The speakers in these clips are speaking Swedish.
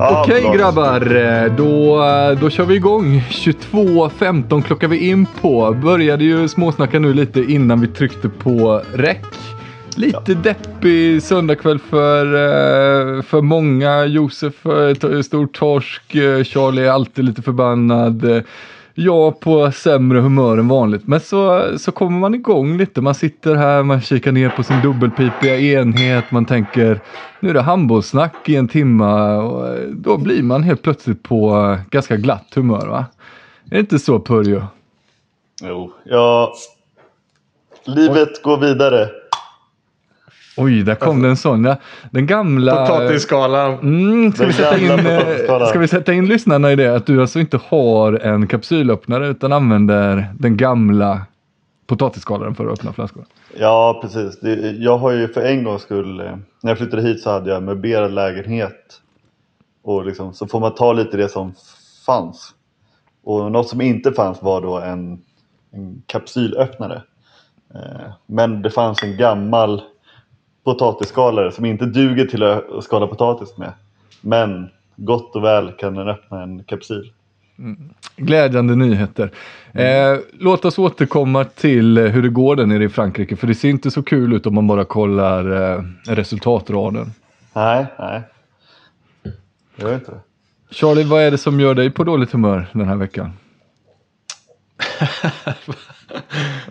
Okej bra. grabbar, då, då kör vi igång. 22.15 klockar vi in på. Började ju småsnacka nu lite innan vi tryckte på räck. Lite deppig söndagkväll för, eh, för många. Josef eh, stor torsk, eh, Charlie är alltid lite förbannad. Jag på sämre humör än vanligt. Men så, så kommer man igång lite. Man sitter här, man kikar ner på sin dubbelpipiga enhet. Man tänker nu är det handbollssnack i en timme. Och då blir man helt plötsligt på ganska glatt humör va? Är det inte så Purjo? Jo, ja. Livet går vidare. Oj, där kom det en sån. Ja, den gamla... Potatisskalan. Mm, ska, Den vi sätta in, eh, potatisskalan. ska vi sätta in lyssnarna i det? Att du alltså inte har en kapsylöppnare utan använder den gamla potatisskalaren för att öppna flaskor? Ja, precis. Det, jag har ju för en gångs skull, eh, när jag flyttade hit så hade jag möblerad lägenhet. Och liksom, så får man ta lite det som fanns. Och något som inte fanns var då en, en kapsylöppnare. Eh, men det fanns en gammal potatisskalare som inte duger till att skala potatis med. Men gott och väl kan den öppna en kapsyl. Glädjande nyheter. Eh, låt oss återkomma till eh, hur det går där nere i Frankrike. För det ser inte så kul ut om man bara kollar eh, resultatraden. Nej, nej. Det gör inte det. Charlie, vad är det som gör dig på dåligt humör den här veckan?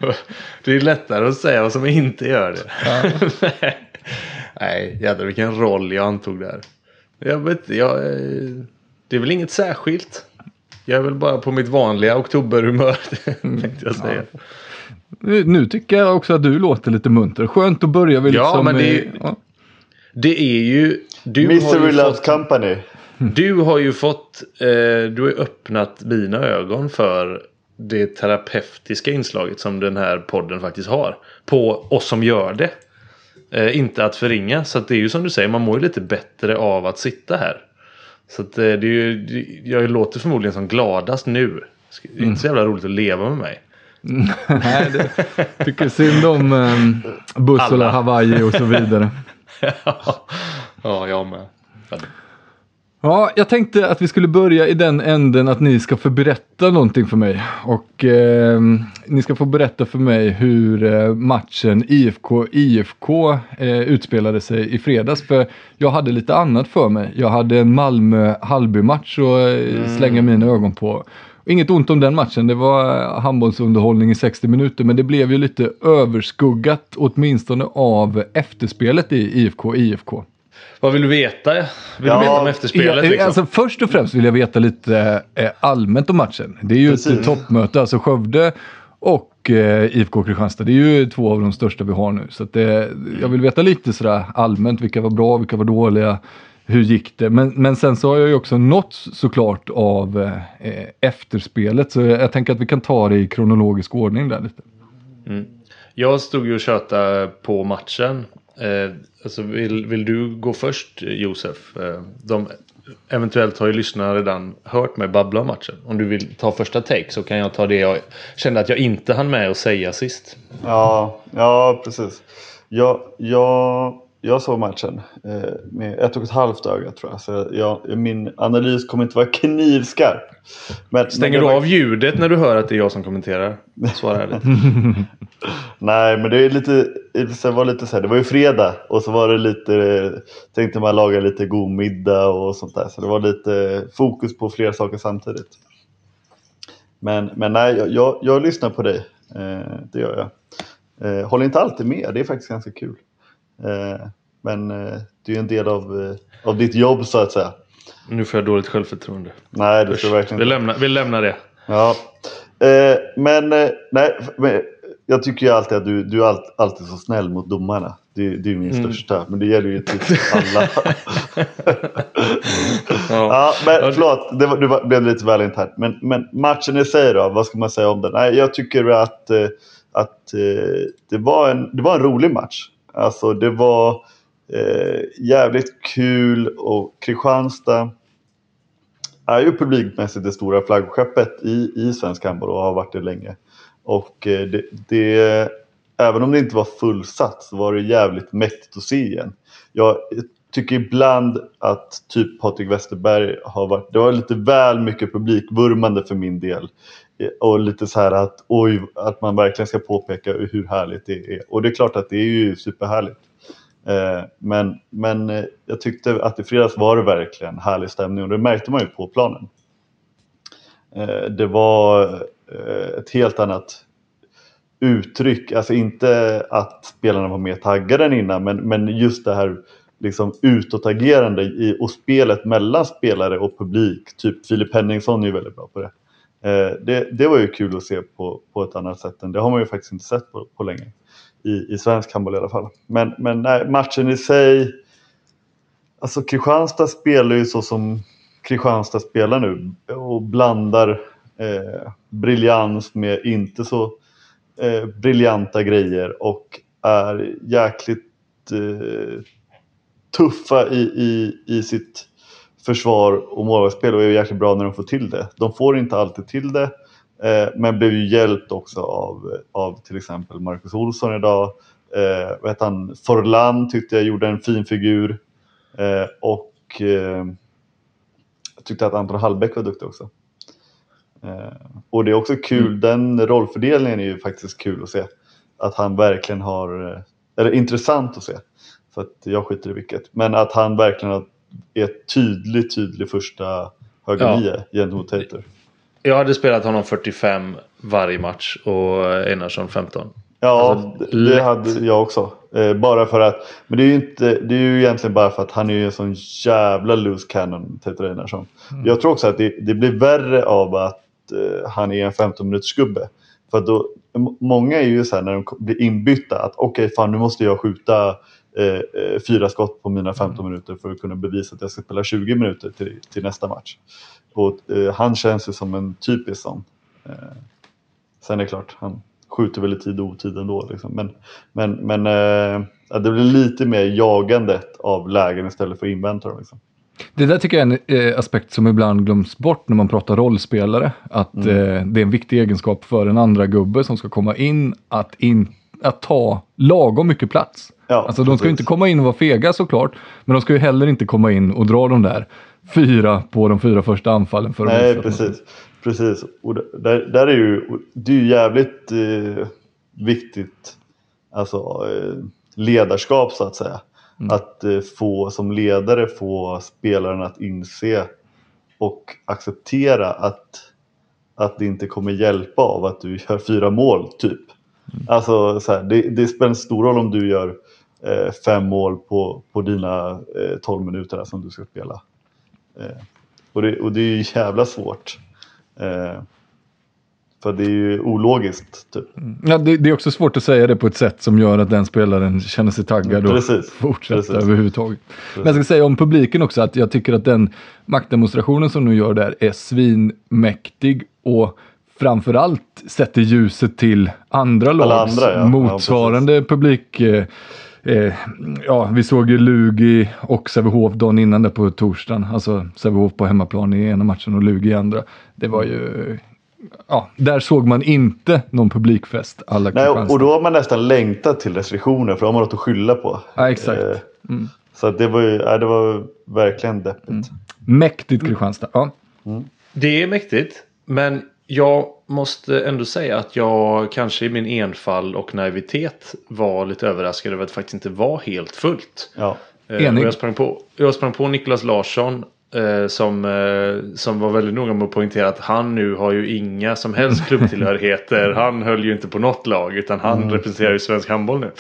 Det är lättare att säga vad som inte gör det. Nej, jävlar vilken roll jag antog där. Jag vet jag, eh, det är väl inget särskilt. Jag är väl bara på mitt vanliga oktoberhumör. tänkte jag säga. Nu, nu tycker jag också att du låter lite munter. Skönt att börja vi Ja, liksom... men det är ja. Det är ju... Du Loves fått, Company. du har ju fått... Eh, du har öppnat mina ögon för det terapeutiska inslaget som den här podden faktiskt har. På oss som gör det. Eh, inte att förringa. Så att det är ju som du säger, man mår ju lite bättre av att sitta här. Så att eh, det är ju, det- jag låter förmodligen som gladast nu. Det är inte så jävla roligt att leva med mig. Nej, det tycker synd om um, Bussola. Hawaii och så vidare. ja, jag med. Ja, jag tänkte att vi skulle börja i den änden att ni ska få berätta någonting för mig. Och eh, ni ska få berätta för mig hur eh, matchen IFK-IFK eh, utspelade sig i fredags. För jag hade lite annat för mig. Jag hade en Malmö-Hallby-match att eh, slänga mina ögon på. Inget ont om den matchen, det var eh, handbollsunderhållning i 60 minuter. Men det blev ju lite överskuggat åtminstone av efterspelet i IFK-IFK. Vad vill du veta? Vill Ja, du veta om efterspelet? Ja, liksom? Alltså, först och främst vill jag veta lite eh, allmänt om matchen. Det är ju ett Precis. toppmöte, alltså Skövde och eh, IFK Kristianstad. Det är ju två av de största vi har nu. Så att det, jag vill veta lite sådär allmänt, vilka var bra, vilka var dåliga, hur gick det? Men, men sen så har jag ju också nåtts såklart av eh, efterspelet. Så jag, jag tänker att vi kan ta det i kronologisk ordning där lite. Jag stod ju och tjötade på matchen. Eh, alltså vill, vill du gå först Josef? Eh, de, eventuellt har ju lyssnarna redan hört mig babbla om matchen. Om du vill ta första take så kan jag ta det jag kände att jag inte hann med att säga sist. Ja, ja precis. Jag, jag, jag såg matchen eh, med ett och ett halvt öga tror jag. Så jag, min analys kommer inte vara knivskarp. Men, Stänger men du var... av ljudet när du hör att det är jag som kommenterar? Svara ärligt. Nej, men det är lite, det var lite så här, det var ju fredag och så var det lite, tänkte man laga lite god middag och sånt där. Så det var lite fokus på flera saker samtidigt. Men, men nej, jag, jag, jag lyssnar på dig. Eh, det gör jag. Eh, håller inte alltid med, det är faktiskt ganska kul. Eh, men eh, det är ju en del av, eh, av ditt jobb så att säga. Nu får jag dåligt självförtroende. Nej, det ska verkligen vi, lämnar, vi lämnar det. Ja. Men nej, men jag tycker ju alltid att du, du är all, alltid så snäll mot domarna. Det, det är min Mm. största, men det gäller ju typ alla. Ja. ja, men förlåt, det, var, det blev lite väl internt. Men, men matchen i sig då, vad ska man säga om den? Nej, jag tycker att, att det, var en, det var en rolig match. Alltså det var eh, jävligt kul och Kristianstad är ju publikmässigt det stora flaggskeppet i, i svensk handboll och har varit det länge. Och eh, det, det, även om det inte var fullsatt så var det jävligt mäktigt att se igen. Jag tycker ibland att typ Patrik Westerberg har varit, det var lite väl mycket publikvurmande för min del. Och lite så här att oj, att man verkligen ska påpeka hur härligt det är. Och det är klart att det är ju superhärligt. Eh, men, men eh, jag tyckte att i fredags var det verkligen härlig stämning och det märkte man ju på planen. Eh, det var ett helt annat uttryck, alltså inte att spelarna var mer taggade än innan men, men just det här liksom utåtagerande i, och spelet mellan spelare och publik. Typ Filip Henningsson är ju väldigt bra på det. Eh, det. Det var ju kul att se på, på ett annat sätt än det har man ju faktiskt inte sett på, på länge i, i svensk handboll i alla fall. Men, men nej, matchen i sig. Alltså Kristianstad spelar ju så som Kristianstad spelar nu och blandar eh, briljans med inte så eh, briljanta grejer och är jäkligt eh, tuffa i, i, i sitt försvar och målvaktsspel och är jäkligt bra när de får till det. De får inte alltid till det eh, men blev ju hjälpt också av, av till exempel Marcus Olsson idag. Eh, vad han? Forlan tyckte jag gjorde en fin figur eh, och eh, jag tyckte att Anton Hallbäck var duktig också. Eh, och det är också kul, den rollfördelningen är ju faktiskt kul att se. Att han verkligen har, eh, eller intressant att se. För att jag skiter i vilket. Men att han verkligen har- är tydlig, tydlig första höger Ja. gentemot Tater. Jag hade spelat honom 45 varje match och Einarsson 15. Ja, Alltså, det- lätt. hade jag också. Eh, bara för att, men det är ju inte, det är ju egentligen bara för att han är ju en sån jävla loose cannon, Tater Einarsson. Jag tror också att det, det blir värre av att eh, han är en 15 minuters gubbe. För att då, många är ju så här när de blir inbytta att okej fan nu måste jag skjuta eh, eh, fyra skott på mina 15 minuter för att kunna bevisa att jag ska spela 20 minuter till, till nästa match. Och eh, han känns ju som en typisk sån. Eh, sen är det klart, han skjuter väl i tid och otid ändå. Liksom. Men, men, men eh, det blir lite mer jagandet av lägen istället för att invänta dem. Liksom. Det där tycker jag är en eh, aspekt som ibland glöms bort när man pratar rollspelare. Att Mm. det är en viktig egenskap för en andra gubbe som ska komma in att, in, att ta lagom mycket plats. Ja, alltså de ska ju inte komma in och vara fega såklart, men de ska ju heller inte komma in och dra de där fyra på de fyra första anfallen för Nej, precis. precis. Och där, där är ju, det är ju jävligt eh, viktigt alltså, eh, ledarskap så att säga. Att eh, få som ledare få spelaren att inse och acceptera att, att det inte kommer hjälpa av att du gör fyra mål typ. Alltså så här, det, det spelar en stor roll om du gör fem mål på, på dina eh, 12 minuter där som du ska spela. Eh, och, det, och det är ju jävla svårt. Eh, för det är ju ologiskt typ. Ja, det, det är också svårt att säga det på ett sätt som gör att den spelaren känner sig taggad och Precis. fortsätter Precis. överhuvudtaget. Men jag ska säga om publiken också att jag tycker att den maktdemonstrationen som nu gör där är svinmäktig och framförallt sätter ljuset till andra lags andra, ja. Ja, motsvarande publik. Eh, ja, vi såg ju Lugi och Sävehof dagen innan där på torsdagen. Alltså Sävehof på hemmaplan i ena matchen och Lugi i andra. Det var ju... Ja, där såg man inte någon publikfest alla Nej, och då har man nästan längtat till restriktioner för då har man något att skylla på. Ja, exakt. Eh, Mm. Så det var ju ja, det var verkligen deppigt. Mäktigt Kristianstad. Ja. Det är mäktigt. Men jag måste ändå säga att jag kanske i min enfald och naivitet var lite överraskad över att det faktiskt inte var helt fullt. Ja. Eh, Enig. jag, sprang på, jag sprang på Niklas Larsson eh, som, eh, som var väldigt noga med att poängtera att han nu har ju inga som helst klubbtillhörigheter. han höll ju inte på något lag utan han representerar ju svensk handboll nu.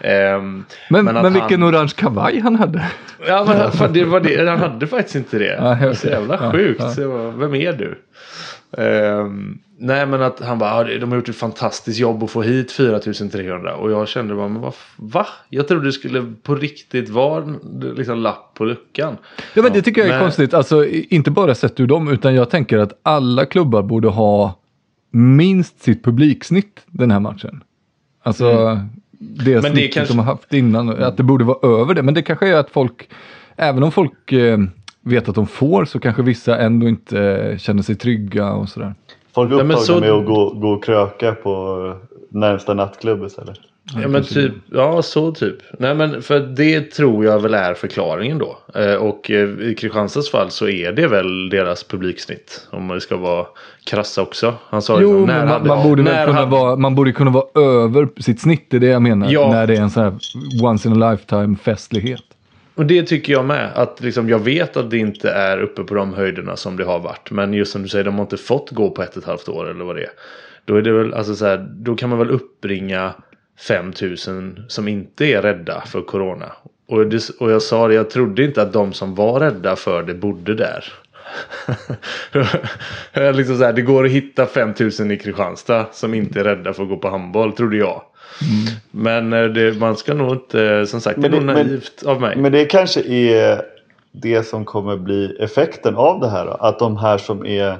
Ehm, Men, men, att vilken han, orange kavaj han hade. Ja men han- det var det, han hade faktiskt inte det. Ja, okej. Så jävla Ja, sjukt. ja. Bara, Vem är du? Ehm, nej men att han bara, "Ja, de har gjort ett fantastiskt jobb att få hit 4300 och jag kände bara, men vad, va? Jag trodde det skulle på riktigt vara liksom lapp på luckan. Ja, men det tycker jag är Men- konstigt. Alltså, inte bara sett ur dem, utan jag tänker att alla klubbar borde ha minst sitt publiksnitt den här matchen. Alltså, det Mm. det snittet kanske- de har haft innan, att det borde vara över det. Men det kanske är att folk, även om folk eh, vet att de får, så kanske vissa ändå inte eh, känner sig trygga och sådär. Folk är Ja, men upptagna så- med att gå, gå och kröka på närmsta nattklubb istället. Ja men typ, ja så typ. Nej men för det tror jag väl är förklaringen då. Eh, och eh, i Kristianstads fall så är det väl deras publiksnitt. Om man ska vara krassa också. Han sa Jo, liksom, men man, hade- man, borde väl när kunna hade- vara, man borde kunna vara över sitt snitt, det är det jag menar. Ja. När det är en sån här once in a lifetime festlighet. Och det tycker jag med. Att liksom, jag vet att det inte är uppe på de höjderna som det har varit. Men just som du säger, de har inte fått gå på ett och ett halvt år eller vad det är. Då, är det väl, alltså, så här, då kan man väl uppbringa 5000 som inte är rädda för corona. Och, det, och jag sa det, jag trodde inte att de som var rädda för det bodde där. liksom så här, det går att hitta 5000 i Kristianstad som inte är rädda för att gå på handboll, trodde jag. Men eh, det, man ska nog inte, som sagt, Men det är nog men- naivt av mig. Men det kanske är det som kommer bli effekten av det här. Då. Att de här som är,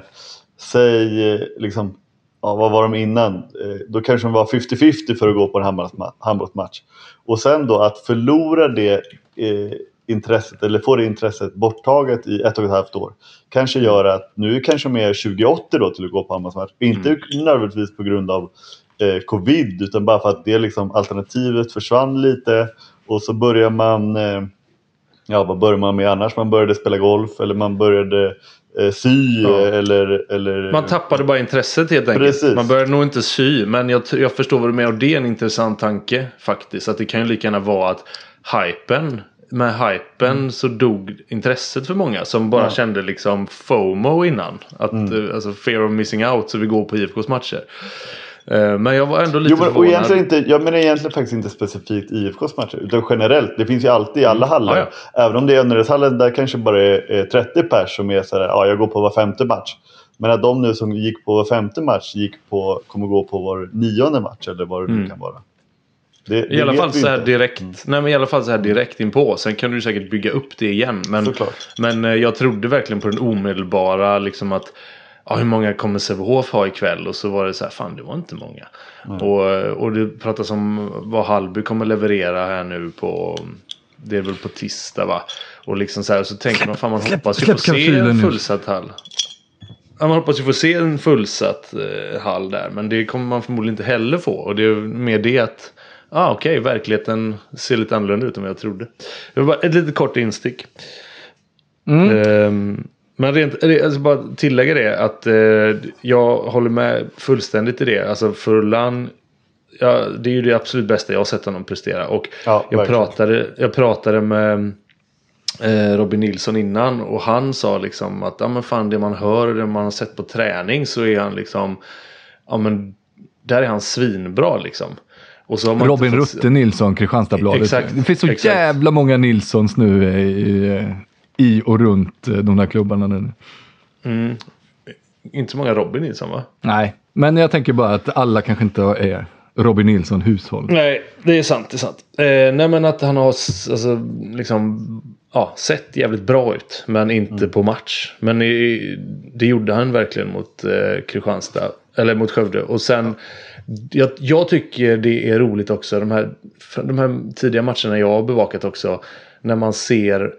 säg eh, liksom, ja, vad var de innan? Eh, Då kanske de var 50-50 för att gå på en handbollsma- handbollsmatch. Och sen då att förlora det eh, intresset eller få det intresset borttaget i ett och ett halvt år. Kanske gör att nu kanske de är 2080 då till att gå på handbollsmatch. Inte nödvändigtvis på grund av eh, covid utan bara för att det liksom alternativet försvann lite och så börjar man eh, Ja, vad började man med annars? Man började spela golf eller man började eh, sy Ja. eller, eller... Man tappade bara intresset helt enkelt. Precis. Man började nog inte sy. Men jag, jag förstår vad du menar. Och det är en intressant tanke faktiskt. Att det kan ju lika gärna vara att hypen. Med hypen så dog intresset för många. Som bara Mm. Ja. kände liksom FOMO innan. Att, Mm. eh, Alltså fear of missing out. Så vi går på IFKs matcher. Eh, Men jag var ändå lite Jo, men, och förvånad. egentligen inte, jag menar egentligen faktiskt inte specifikt IFKs matcher utan generellt. Det finns ju alltid i alla hallar. Mm. Ja, Även om det är Önneredshallen där kanske bara är är 30 pers som är sådär, ja jag går på var femte match. Men att de nu som gick på var femte match gick på, kommer gå på var nionde match eller vad det nu Mm. kan vara. Det, I alla fall så här direkt. Mm. Nej men i alla fall så här direkt inpå. Sen kan du säkert bygga upp det igen. Men, Såklart. men eh, jag trodde verkligen på den omedelbara liksom att ja, hur många kommer Sävehof ha ikväll? Och så var det så här, fan det var inte många. Och, eh, och det pratas om vad Hallby kommer leverera här nu på det är väl på tisdag va? Och liksom så här så tänker man fan man släpp- hoppas ju få se en fullsatt hall. Ja, man hoppas ju få se en fullsatt eh, hall där. Men det kommer man förmodligen inte heller få. Och det är mer det att ah, okej, verkligheten ser lite annorlunda ut än vad jag trodde. Det var bara ett litet kort instick. Mm. Ehm, men rent, alltså bara tillägga det att eh, jag håller med fullständigt i det. Alltså Furlan, ja, det är ju det absolut bästa jag har sett honom prestera. Och Ja, jag, verkligen. pratade, jag pratade med eh, Robin Nilsson innan och han sa liksom att ja, men fan, det man hör och det man har sett på träning så är han liksom ja, men där är han svinbra liksom. Robin fått- Rutte Nilsson, Kristianstadsbladet. Exakt, Det finns så exakt. jävla många Nilssons nu eh, i, i och runt eh, de där klubbarna nu. Mm, inte så många Robin Nilsson va? Nej, men jag tänker bara att alla kanske inte är Robin Nilsson hushåll. Nej, det är sant. Det är sant. Eh, nej men att han har alltså, liksom, ja, sett jävligt bra ut. Men inte Mm. på match. Men i, det gjorde han verkligen mot eh, Kristianstad. Eller mot Skövde. Och sen. Jag, jag tycker det är roligt också. De här, de här tidiga matcherna jag har bevakat också. När man ser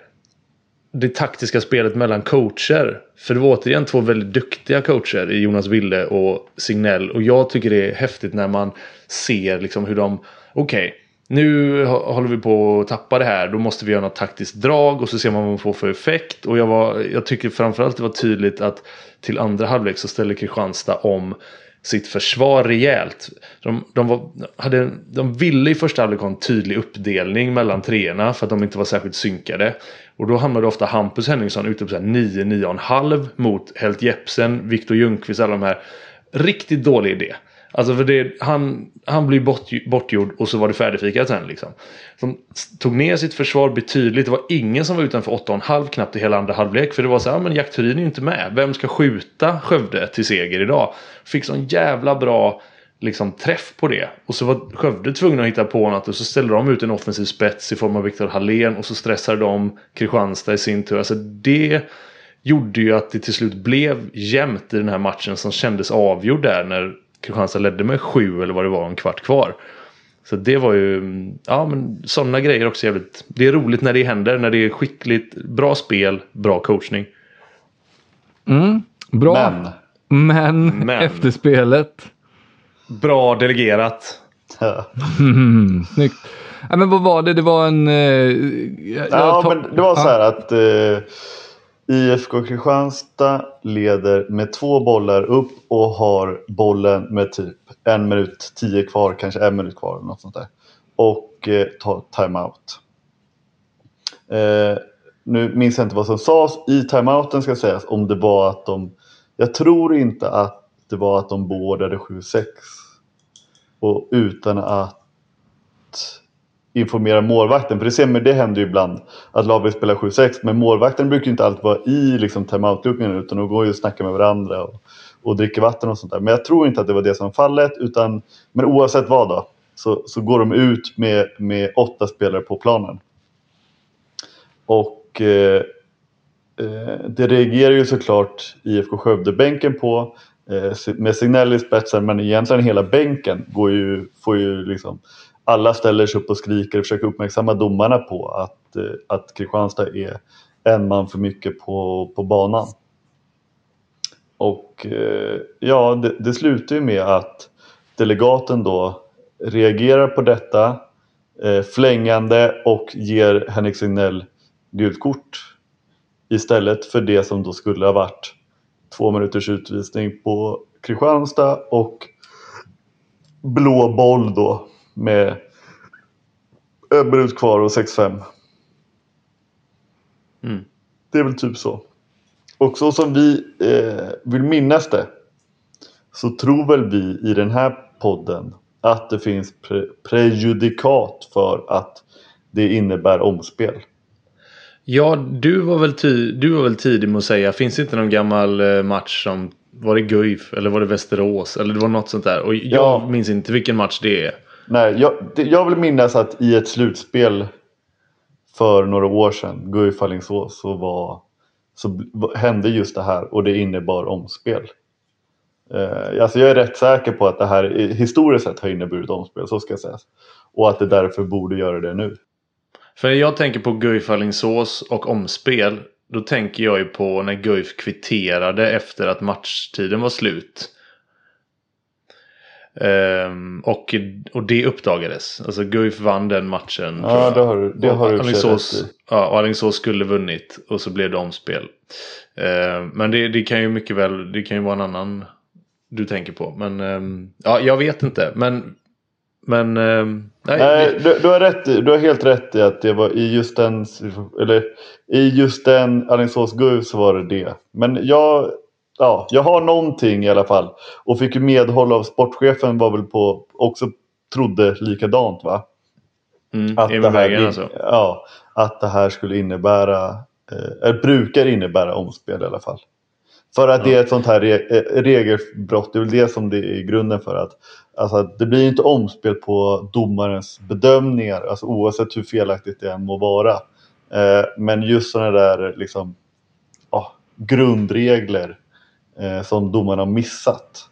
det taktiska spelet mellan coacher. För det var återigen två väldigt duktiga coacher i Jonas Wille och Signell. Och jag tycker det är häftigt när man ser liksom hur de... Okej, nu håller vi på att tappa det här. Då måste vi göra något taktiskt drag och så ser man vad man får för effekt. Och jag, var, jag tycker framförallt det var tydligt att till andra halvlek så ställer Kristianstad om sitt försvar rejält. De, de, var, hade, de ville i första halvlek ha en tydlig uppdelning mellan treorna för att de inte var särskilt synkade. Och då hamnade ofta Hampus Henningsson ute på 9, 9,5 mot Helt Jepsen, Viktor Ljungqvist, alla de här. Riktigt dålig idé. Alltså för det, han, han blir bort, bortgjord och så var det färdigfikat sen liksom. De tog ner sitt försvar betydligt. Det var ingen som var utanför 8,5 knappt i hela andra halvlek. För det var så här, ja, men Jack Thurin är ju inte med. Vem ska skjuta Skövde till seger idag? Fick sån jävla bra liksom, träff på det. Och så var Skövde tvungna att hitta på något och så ställde de ut en offensiv spets i form av Viktor Hallén och så stressade de Kristianstad i sin tur. Alltså det gjorde ju att det till slut blev jämnt i den här matchen som kändes avgjord där när Kristianstad ledde med sju eller vad det var en kvart kvar. Så det var ju, ja men sådana grejer också jävligt. Det är roligt när det händer, när det är skickligt, bra spel, bra coachning. Mm, bra. Men. Men, Men. efterspelet. Bra delegerat. Mm, snyggt. Ja, men vad var det? Det var en... Eh, jag- Ja, jag men det var så här att eh, IFK Kristianstad leder med två bollar upp och har bollen med typ en minut, tio kvar, kanske en minut kvar. Något sånt där. Och eh, tar timeout. Eh, nu minns jag inte vad som sades i timeouten ska sägas om det var att de... Jag tror inte att det var att de bådade 7-6. Och utan att informera målvakten. För det, ser man, det händer ju ibland att laget spelar 7-6 men målvakten brukar inte alltid vara i liksom, timeout-gruppen utan de går ju och snackar med varandra och, och dricker vatten och sånt där. Men jag tror inte att det var det som fallet utan men oavsett vad då så, så går de ut med, med åtta spelare på planen. Och eh, eh det reagerar ju såklart IFK Skövde-bänken på Eh, med Signell i spetsen men egentligen hela bänken går ju, får ju liksom alla ställer sig upp och skriker och försöker uppmärksamma domarna på att, eh, att Kristianstad är en man för mycket på, på banan. Och eh, ja, det, det slutar ju med att delegaten då reagerar på detta eh, flängande och ger Henrik Signell gult kort istället för det som då skulle ha varit två minuters utvisning på Kristianstad och blå boll då med en minut kvar och 6-5. Mm. Det är väl typ så. Och så som vi eh, vill minnas det så tror väl vi i den här podden att det finns pre- prejudikat för att det innebär omspel. Ja, du var, väl ty- du var väl tidig med att säga, finns det inte någon gammal eh, match som var det Guif eller var det Västerås eller det var något sånt där. Och jag Ja. minns inte vilken match det är. Nej, jag, jag vill minnas att i ett slutspel för några år sedan, Guif Alingsås, så, var, så hände just det här och det innebar omspel. Eh, alltså jag är rätt säker på att det här historiskt sett har inneburit omspel, så ska jag säga. Och att det därför borde göra det nu. För när jag tänker på Guif Alingsås och omspel. Då tänker jag ju på när Guif kvitterade efter att matchtiden var slut. Ehm, och, och det uppdagades. Alltså Guif vann den matchen. Ja, det har, du- det har du Alingsås, ja, och Alingsås skulle vunnit och så blev det omspel. Ehm, men det, det kan ju mycket väl, det kan ju vara en annan du tänker på. Men ehm, ja, jag vet inte. Men, men ehm, nej, Nej, du, du, har rätt, du har helt rätt i att det var i just den, eller i just den Alingsås Guif så var det det. Men jag, ja, jag har någonting i alla fall. Och fick ju medhåll av sportchefen var väl på, också trodde likadant va? mm, Att, det, här, in- alltså. ja, att det här skulle innebära, eh, eller brukar innebära omspel i alla fall. För att det är ett sånt här re eh, regelbrott, det är väl det som det är grunden för att alltså, det blir inte omspel på domarens bedömningar, alltså oavsett hur felaktigt det än må vara. Eh, men just sådana där liksom, ja, grundregler eh, som domarna har missat.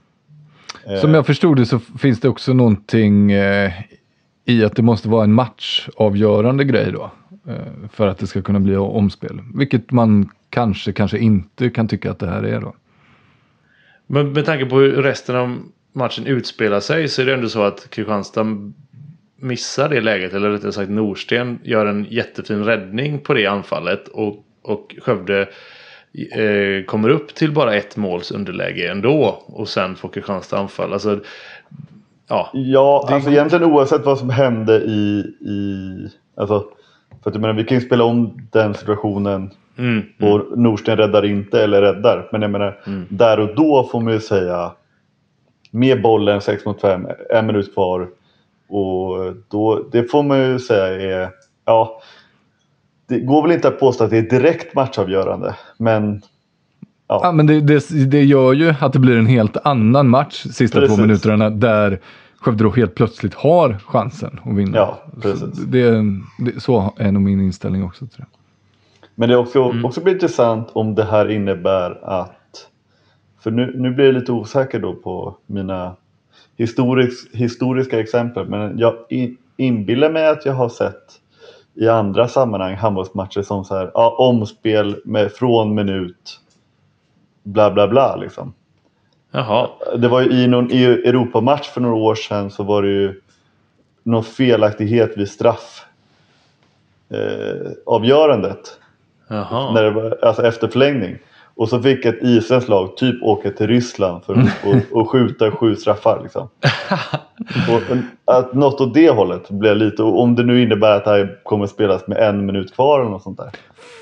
Eh, Som jag förstod det så finns det också någonting eh, i att det måste vara en matchavgörande grej då. För att det ska kunna bli omspel. Vilket man kanske, kanske inte kan tycka att det här är då. Men med tanke på hur resten av matchen utspelar sig så är det ändå så att Kristianstad missar det läget. Eller rättare sagt Norsten gör en jättefin räddning på det anfallet. Och, och Skövde eh, kommer upp till bara ett måls underläge ändå. Och sen får Kristianstad anfall. Alltså, ja. Ja, alltså egentligen oavsett vad som hände i... i alltså, för att jag menar, vi kan ju spela om den situationen Mm, och Norsten räddar inte eller räddar. Men jag menar, där och då får man ju säga med bollen 6 mot 5, en minut kvar. Och då, det får man ju säga är, ja, det går väl inte att påstå att det är direkt matchavgörande. Men Ja, men det, det, det gör ju att det blir en helt annan match sista Precis. två minuterna där Skövde då helt plötsligt har chansen att vinna. Ja, så, precis. det, det, så är nog min inställning också. Tror jag. Men det är också, också blir intressant om det här innebär att... För nu, nu blir jag lite osäker då på mina historisk, historiska exempel. Men jag in, inbillar mig att jag har sett i andra sammanhang handbollsmatcher som så här, ja, omspel med, från minut bla bla bla liksom. Jaha. Det var ju i någon Europamatch för några år sedan så var det ju någon felaktighet vid straff eh, avgörandet. Jaha. När det var, alltså efter förlängning. Och så fick ett isländskt lag typ åka till Ryssland för att och, och skjuta sju straffar. Liksom. och, att något åt det hållet blir lite, och om det nu innebär att det här kommer spelas med en minut kvar eller något sånt där.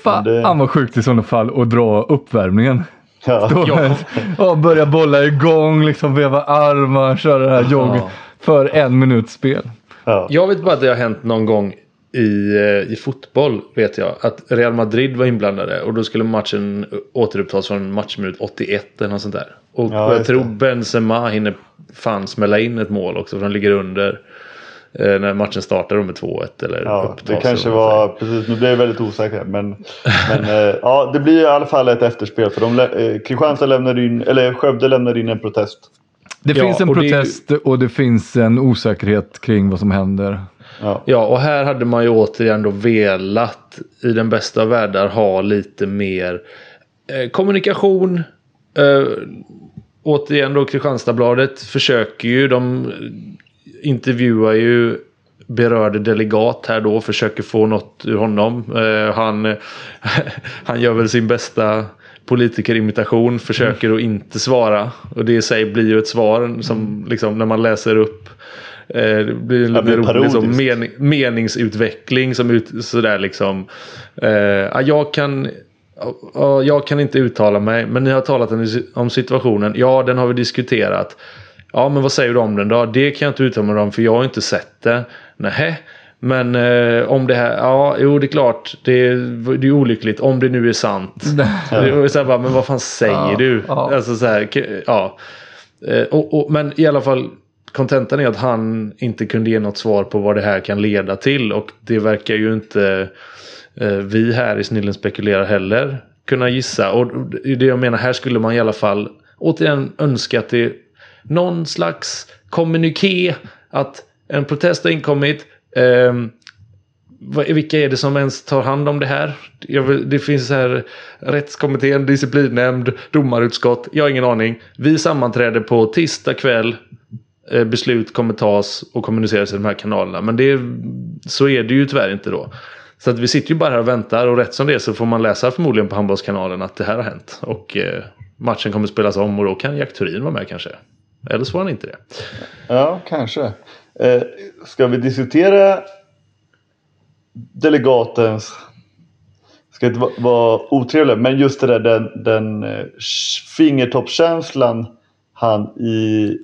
Fan det- vad sjukt i sådana fall att dra uppvärmningen. Ja. Ja. ja, börja bolla igång, liksom veva armar, köra det här jogg för en minuts spel. Ja. Jag vet bara att det har hänt någon gång i, eh, i fotboll vet jag. Att Real Madrid var inblandade och då skulle matchen återupptas från matchminut 81 eller något sånt där. Och Ja, jag just tror det. Benzema hinner fan smälla in ett mål också för de ligger under. eh, När matchen startar med 2-1 eller Ja, upptas. det kanske var, precis nu blev jag väldigt osäker. Men, men eh, ja, det blir i alla fall ett efterspel. För de, eh, Kristianstad lämnade in, eller Skövde lämnade in en protest. Det Ja, finns en och det protest och det finns en osäkerhet kring vad som händer. Ja. Ja, och här hade man ju återigen då velat i den bästa av världar ha lite mer eh, kommunikation. Eh, återigen då Kristianstadsbladet försöker ju, de intervjuar ju berörde delegat här då, försöker få något ur honom. Eh, han, han gör väl sin bästa politikerimitation, försöker att inte svara. Och det i sig blir ju ett svar som liksom när man läser upp det blir en lite rolig som parodiskt. mening, meningsutveckling som ut, sådär liksom. Eh, ja, jag kan ja, jag kan inte uttala mig men ni har talat om, om situationen. Ja, den har vi diskuterat. Ja, men vad säger du om den då? Det kan jag inte uttala mig om för jag har inte sett det. Nähä. Men eh, om det här, ja, jo det är klart. Det är, det är olyckligt om det nu är sant. Är så här bara, men vad fan säger Ja, du? ja. Alltså så här, ja. Eh, och, och, men i alla fall, kontentan är att han inte kunde ge något svar på vad det här kan leda till. Och det verkar ju inte eh, vi här i Snillen spekulerar heller kunna gissa. Och det jag menar, här skulle man i alla fall återigen önska att det är någon slags kommuniké. Att en protest har inkommit. Eh, vilka är det som ens tar hand om det här? Jag vill, det finns här rättskommittén, disciplinnämnd, domarutskott. Jag har ingen aning. Vi sammanträder på tisdag kväll. Eh, beslut kommer tas och kommuniceras i de här kanalerna. Men det, så är det ju tyvärr inte då. Så att vi sitter ju bara här och väntar och rätt som det är så får man läsa förmodligen på Handbollskanalen att det här har hänt. Och eh, matchen kommer spelas om och då kan Jack Turin vara med kanske. Eller så var han inte det. Ja, kanske. Eh, ska vi diskutera delegatens, ska inte vara, vara otrevlig, men just det där den, den eh, fingertoppskänslan han i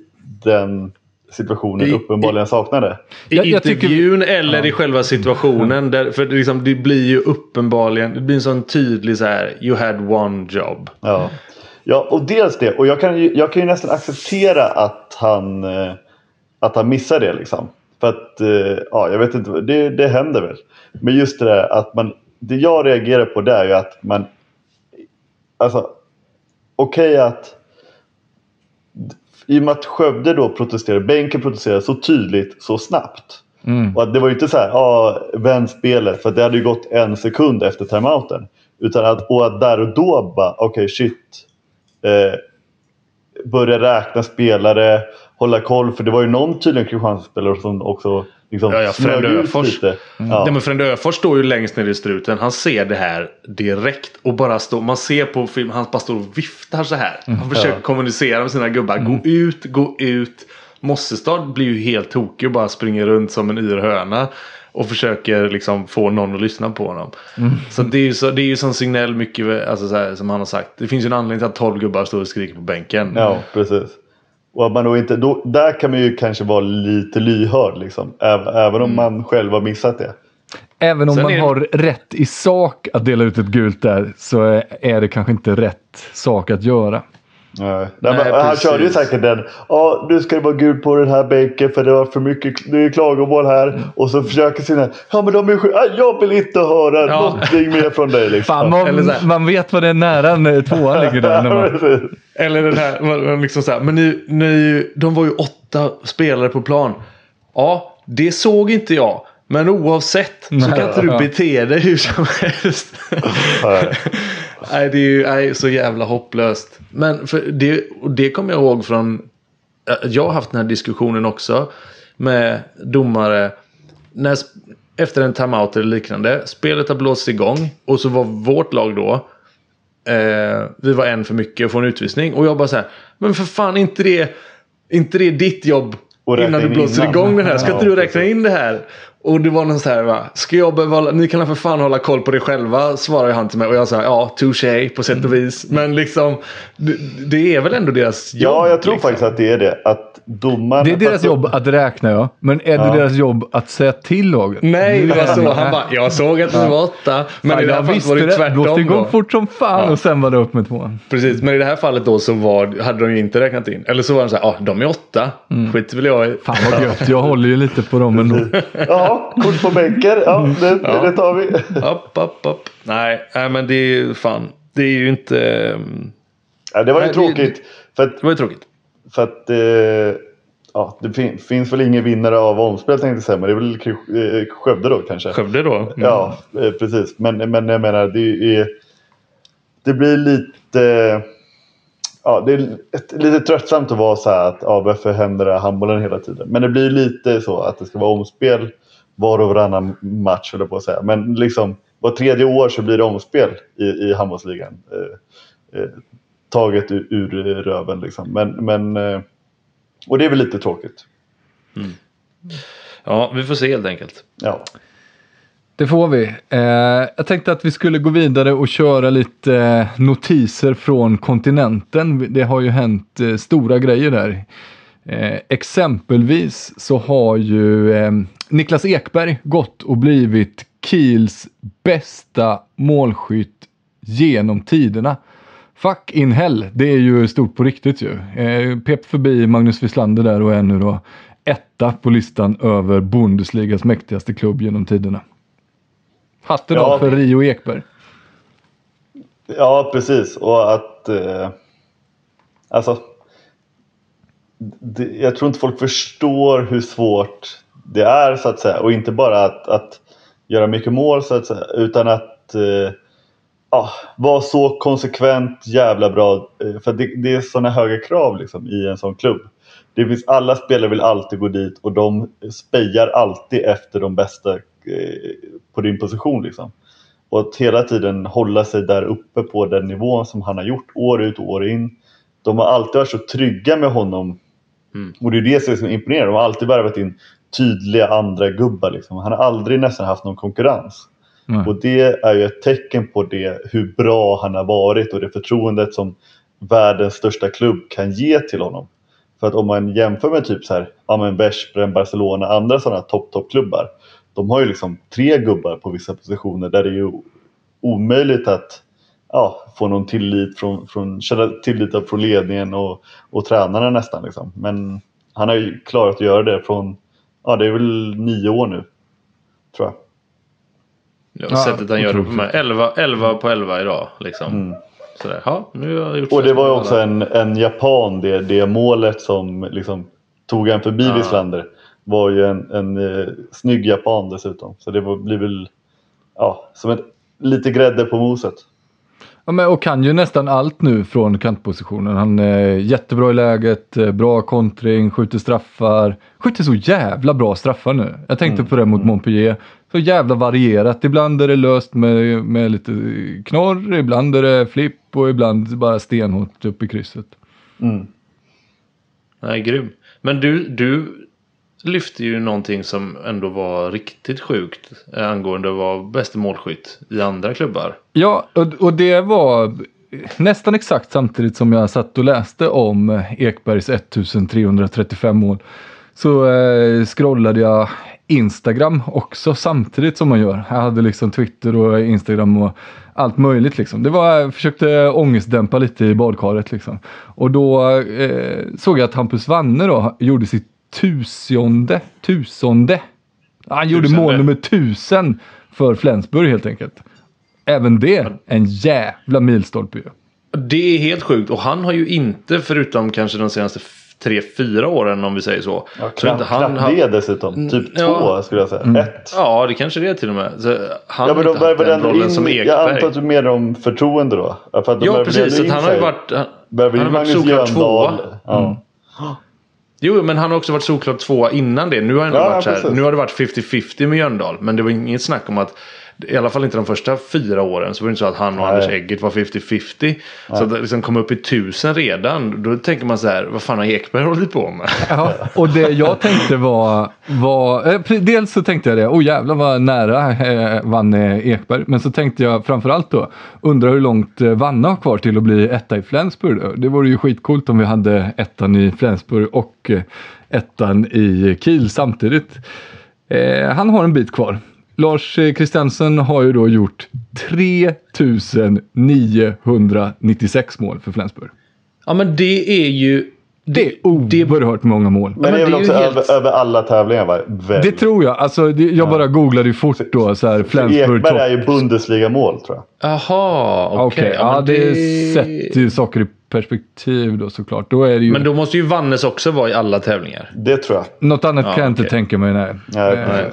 den situationen I- uppenbarligen saknade. I Jag- jag tycker- intervjun eller i själva situationen. Där, för det, liksom, det blir ju uppenbarligen, det blir en sån tydlig så här, you had one job. Ja. ja, och dels det. Och jag kan ju, jag kan ju nästan acceptera att han, eh, att han missar det liksom. För att, eh, ja, jag vet inte, det, det händer väl. Men just det där att man det jag reagerar på det är ju att man... Alltså, okej okay att... I och med att Skövde då protesterade, bänken protesterade så tydligt, så snabbt. Mm. Och att det var ju inte så här, ja, ah, vänd spelet, för det hade ju gått en sekund efter timeouten. Utan att, och att där och då bara, okej okay, shit. Eh, börja räkna spelare, hålla koll. För det var ju någon tydligen Kristianstad-spelare som också liksom ja, ja, ut lite. Mm. Ja. Nej, men står ju längst ner i struten. Han ser det här direkt. Och bara står, man ser på film, han bara står och viftar så här. Han mm. försöker ja. kommunicera med sina gubbar. Mm. Gå ut, gå ut. Mossestad blir ju helt tokig och bara springer runt som en yr höna. Och försöker liksom få någon att lyssna på honom. Mm. Så det är ju så, det är ju som signell mycket alltså så här, som han har sagt. Det finns ju en anledning till att 12 gubbar står och skriker på bänken. Ja, precis. Och att man då inte, då, där kan man ju kanske vara lite lyhörd liksom. Även om mm. man själv har missat det. Även om Sen man är... har rätt i sak att dela ut ett gult där så är det kanske inte rätt sak att göra. Nej. Nej, Nej han körde ju säkert den. Ja, nu ska det vara gult på den här bänken för det var för mycket det är klagomål här. Mm. Och så försöker sina. Ja men de är sjuka. Jag vill inte höra ja. någonting mer från dig. Liksom. Fan, man, man vet vad det är nära när tvåan ligger där. När man... Eller den här. Liksom så här, men nu, nu, de var ju åtta spelare på plan. Ja, det såg inte jag. Men oavsett så kan inte du bete dig hur som helst. nej, det är ju nej, så jävla hopplöst. Men det, det kommer jag ihåg från... Jag har haft den här diskussionen också med domare. När, efter en timeout eller liknande. Spelet har blåst igång. Och så var vårt lag då. Eh, vi var en för mycket och får en utvisning. Och jag bara så här. Men för fan inte det. Inte det ditt jobb innan du blåser innan. igång den här. Ska inte du räkna in det här? Och det var någon så här va. Ska jag behöva, ni kan för fan hålla koll på det själva. Svarar han till mig. Och jag sa ja, touché på sätt och vis. Men liksom. Det, det är väl ändå deras jobb. Ja, jag tror liksom. faktiskt att det är det. Att domarna. Det är deras jobb att räkna ja. Men är det ja. deras jobb att säga till laget? Nej, det var så. Han bara, jag såg att det var åtta. Men fan, i det här fallet var det tvärtom. Blåste igång då. fort som fan ja. och sen var det upp med tvåan. Precis, men i det här fallet då så var, hade de ju inte räknat in. Eller så var de så här, ja de är åtta. Mm. Skiter väl jag i. Fan vad gött, jag håller ju lite på dem ändå. ja, kort på bänken. Ja, det, ja. det tar vi. upp, upp, upp. Nej, nej, men det är ju fan. Det är ju inte... Um... Ja, det var ju nej, tråkigt. Det, för att, det var ju tråkigt. För att... Eh, ja, det fin finns väl ingen vinnare av omspel tänkte jag säga. Men det är väl eh, Skövde då kanske. Skövde då? Mm. Ja, eh, precis. Men, men jag menar, det är... Det blir lite... Ja, det är lite tröttsamt att vara så här att ja, varför händer det handbollen hela tiden? Men det blir lite så att det ska vara omspel var och varannan match, höll jag på att säga. Men liksom var tredje år så blir det omspel i, i handbollsligan. Eh, eh, taget ur, ur röven liksom. Men, men, eh, och det är väl lite tråkigt. Mm. Ja, vi får se helt enkelt. Ja. Det får vi. Eh, jag tänkte att vi skulle gå vidare och köra lite eh, notiser från kontinenten. Det har ju hänt eh, stora grejer där. Eh, exempelvis så har ju eh, Niklas Ekberg gått och blivit Kiels bästa målskytt genom tiderna. Fuck in hell, det är ju stort på riktigt ju. Eh, pep förbi Magnus Wislander där och är nu då etta på listan över Bundesligas mäktigaste klubb genom tiderna. Hatten ja, av för Rio Ekberg. Ja, precis. Och att... Eh, alltså... Det, jag tror inte folk förstår hur svårt det är så att säga. Och inte bara att, att göra mycket mål så att säga. Utan att eh, ja, vara så konsekvent jävla bra. Eh, för det, det är sådana höga krav liksom, i en sån klubb. Det finns, alla spelare vill alltid gå dit och de spejar alltid efter de bästa eh, på din position. Liksom. Och att hela tiden hålla sig där uppe på den nivån som han har gjort år ut och år in. De har alltid varit så trygga med honom. Mm. Och det är det som är så imponerande. De har alltid värvat in tydliga andra gubbar. Liksom. Han har aldrig nästan haft någon konkurrens. Mm. Och det är ju ett tecken på det, hur bra han har varit och det förtroendet som världens största klubb kan ge till honom. För att om man jämför med typ så här, ja men Veszprem, Barcelona, andra sådana topp toppklubbar. De har ju liksom tre gubbar på vissa positioner där det är ju omöjligt att ja, få någon tillit från, från, känna tillit från ledningen och, och tränarna nästan. Liksom. Men han har ju klarat att göra det från ja, det är väl nio år nu. Tror jag. Ja, sättet han gör det på mig. 11, 11 på 11 idag. Liksom. Sådär, ja, nu har jag gjort Mm. Och det var ju också en, en japan, det, det målet som liksom tog en förbi Ja. Wislander. Var ju en, en eh, snygg japan dessutom. Så det var, blir väl ja, som ett, lite grädde på moset. Ja, men, och kan ju nästan allt nu från kantpositionen. Han är jättebra i läget, eh, bra kontring, skjuter straffar. Skjuter så jävla bra straffar nu. Jag tänkte på det mot Montpellier. Så jävla varierat. Ibland är det löst med, med lite knorr, ibland är det flipp och ibland bara stenhårt upp i krysset. Mm. Nej, grym. Men du, du lyfte ju någonting som ändå var riktigt sjukt eh, angående att vara bäste målskytt i andra klubbar. Ja, och, och det var nästan exakt samtidigt som jag satt och läste om Ekbergs 1335 mål. Så eh, scrollade jag Instagram också samtidigt som man gör. Jag hade liksom Twitter och Instagram och allt möjligt liksom. Det var, jag försökte ångestdämpa lite i badkaret liksom. Och då eh, såg jag att Hampus Wanne då gjorde sitt tusionde, tusonde. Han gjorde Tusende. mål nummer tusen för Flensburg helt enkelt. Även det en jävla milstolpe ju. Det är helt sjukt och han har ju inte förutom kanske de senaste tre, fyra åren om vi säger så. Ja, så inte knappt, han, knappt han, det dessutom. Typ ja. två skulle jag säga. Ett. Ja, det kanske det är till och med. Så han Ja, har men de inte haft den rollen ändå som in, jag Ekberg. antar att du menar om förtroende då? För att de Ja, precis. in han har ju varit... Han, han in har varit Magnus tvåa. Ja. Jo, men han har också varit solklart tvåa innan det. Nu har, Ja, varit så här, nu har det varit 50-50 med Jöndal. Men det var inget snack om att i alla fall inte de första fyra åren så var det inte så att han och Nej. Anders Eggert var 50-50. Så att liksom kom upp i tusen redan. Då tänker man så här, vad fan har Ekberg hållit på med? Ja, och det jag tänkte var, var eh, dels så tänkte jag det, oh jävlar vad nära eh, Vanne Ekberg. Men så tänkte jag framförallt då, undrar hur långt eh, Vanne har kvar till att bli etta i Flensburg. då. Det vore ju skitcoolt om vi hade ettan i Flensburg och eh, ettan i Kiel samtidigt. Eh, han har en bit kvar. Lars eh, Christiansen har ju då gjort 3996 mål för Flensburg. Ja, men det är ju... Det är oerhört många mål. Men det är men väl det är också ju helt- över, över alla tävlingar va? Väl? Det tror jag. Alltså, det, jag bara googlade ju fort då. Så här, Flensburg Ekberg är ju Bundesliga-mål tror jag. Jaha, okej. Okej, ja, men det sätter ju saker i perspektiv då såklart. Då är det ju... Men då måste ju Vannes också vara i alla tävlingar. Det tror jag. Något annat Ja, kan jag inte tänka mig. Nej. Nej, Eh,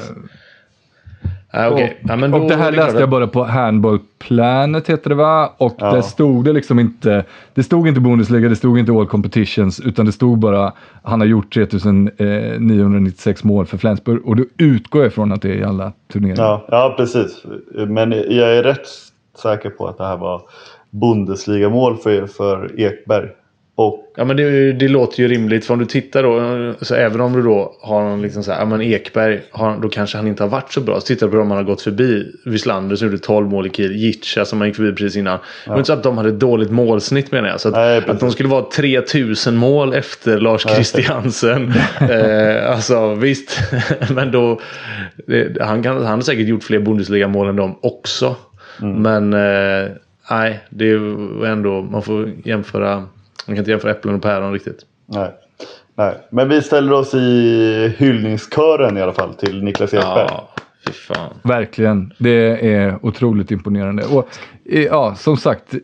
Ja, okej. Och, Ja, och det här läste jag bara på Handball Planet heter det va? Och Ja. där stod det liksom inte, det stod inte Bundesliga, det stod inte All Competitions, utan det stod bara han har gjort 3996 mål för Flensburg. Och då utgår jag från att det är i alla turneringar. Ja, ja, precis. Men jag är rätt säker på att det här var Bundesliga-mål för, för Ekberg. Och Ja men det, det låter ju rimligt. För om du tittar då. Så även om du då har någon liksom så här. Ja men Ekberg. Har, då kanske han inte har varit så bra. Så tittar du på dem man har gått förbi. Wislander som gjorde 12 mål i Kiel. Jitcha som man gick förbi precis innan. Det var inte så att de hade ett dåligt målsnitt menar jag. Så att, Nej, att de skulle vara 3000 mål efter Lars Christiansen. eh, alltså visst. men då. Det, han, kan, han har säkert gjort fler Bundesliga-mål än dem också. Mm. Men eh, nej. Det är ändå. Man får jämföra. Man kan inte jämföra äpplen och päron riktigt. nej, nej. Men vi ställer oss i hyllningskören i alla fall till Niklas Ekberg. Ja, fy fan. Verkligen. Det är otroligt imponerande. Och eh, ja, som sagt,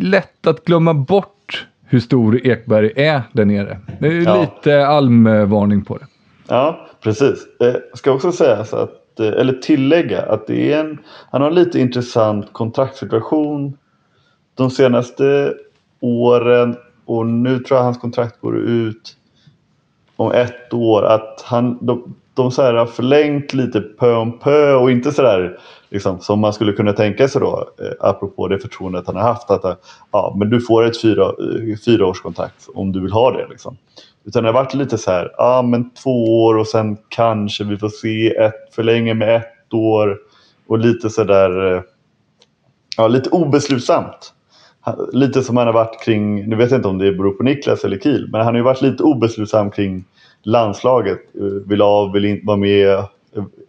lätt att glömma bort hur stor Ekberg är där nere. Det är ju Ja. lite almvarning på det. Ja, precis. Eh, ska också säga så att, eh, eller tillägga att det är en, han har en lite intressant kontraktssituation de senaste åren och nu tror jag hans kontrakt går ut om ett år. Att han, de, de så här har förlängt lite pö om pö och inte sådär liksom, som man skulle kunna tänka sig då eh, apropå det förtroendet han har haft. Att eh, ja, men du får ett fyra, eh, fyraårskontrakt om du vill ha det. Liksom. Utan det har varit lite så här, ja men två år och sen kanske vi får se ett, förlänga med ett år. Och lite sådär, eh, ja lite obeslutsamt. Lite som han har varit kring, nu vet jag inte om det beror på Niklas eller Kiel, men han har ju varit lite obeslutsam kring landslaget. Eh, vill av, vill inte vara med, eh,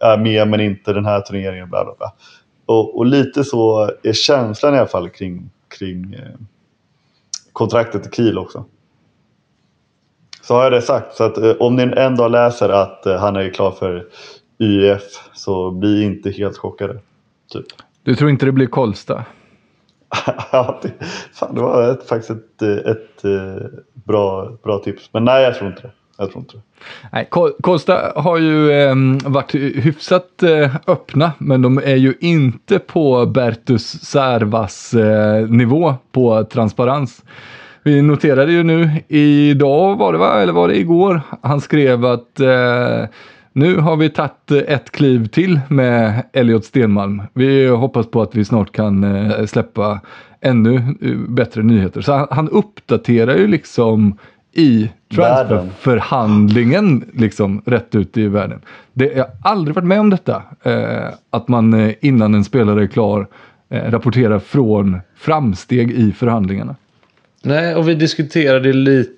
är med men inte den här turneringen, bla bla bla. Och, och lite så är känslan i alla fall kring, kring eh, kontraktet i Kiel också. Så har jag det sagt. Så att om ni en dag läser att han är klar för YF så bli inte helt chockade. Typ. Du tror inte det blir Kolsta? ja, det, fan, det var ett, faktiskt ett, eh, ett, ett bra, bra tips. Men nej, jag tror inte det. Jag tror inte det. Nej, Kosta har ju eh, varit hyfsat eh, öppna, men de är ju inte på Bertus Särvas eh, nivå på transparens. Vi noterade ju nu, idag var det va, eller var det igår? Han skrev att eh, nu har vi tagit ett kliv till med Elliot Stenmalm. Vi hoppas på att vi snart kan eh, släppa ännu eh, bättre nyheter. Så han, uppdaterar ju liksom i transferförhandlingen liksom rätt ut i världen. Det, jag har aldrig varit med om detta. Eh, att man eh, innan en spelare är klar eh, rapporterar från framsteg i förhandlingarna. Nej, och vi diskuterade lite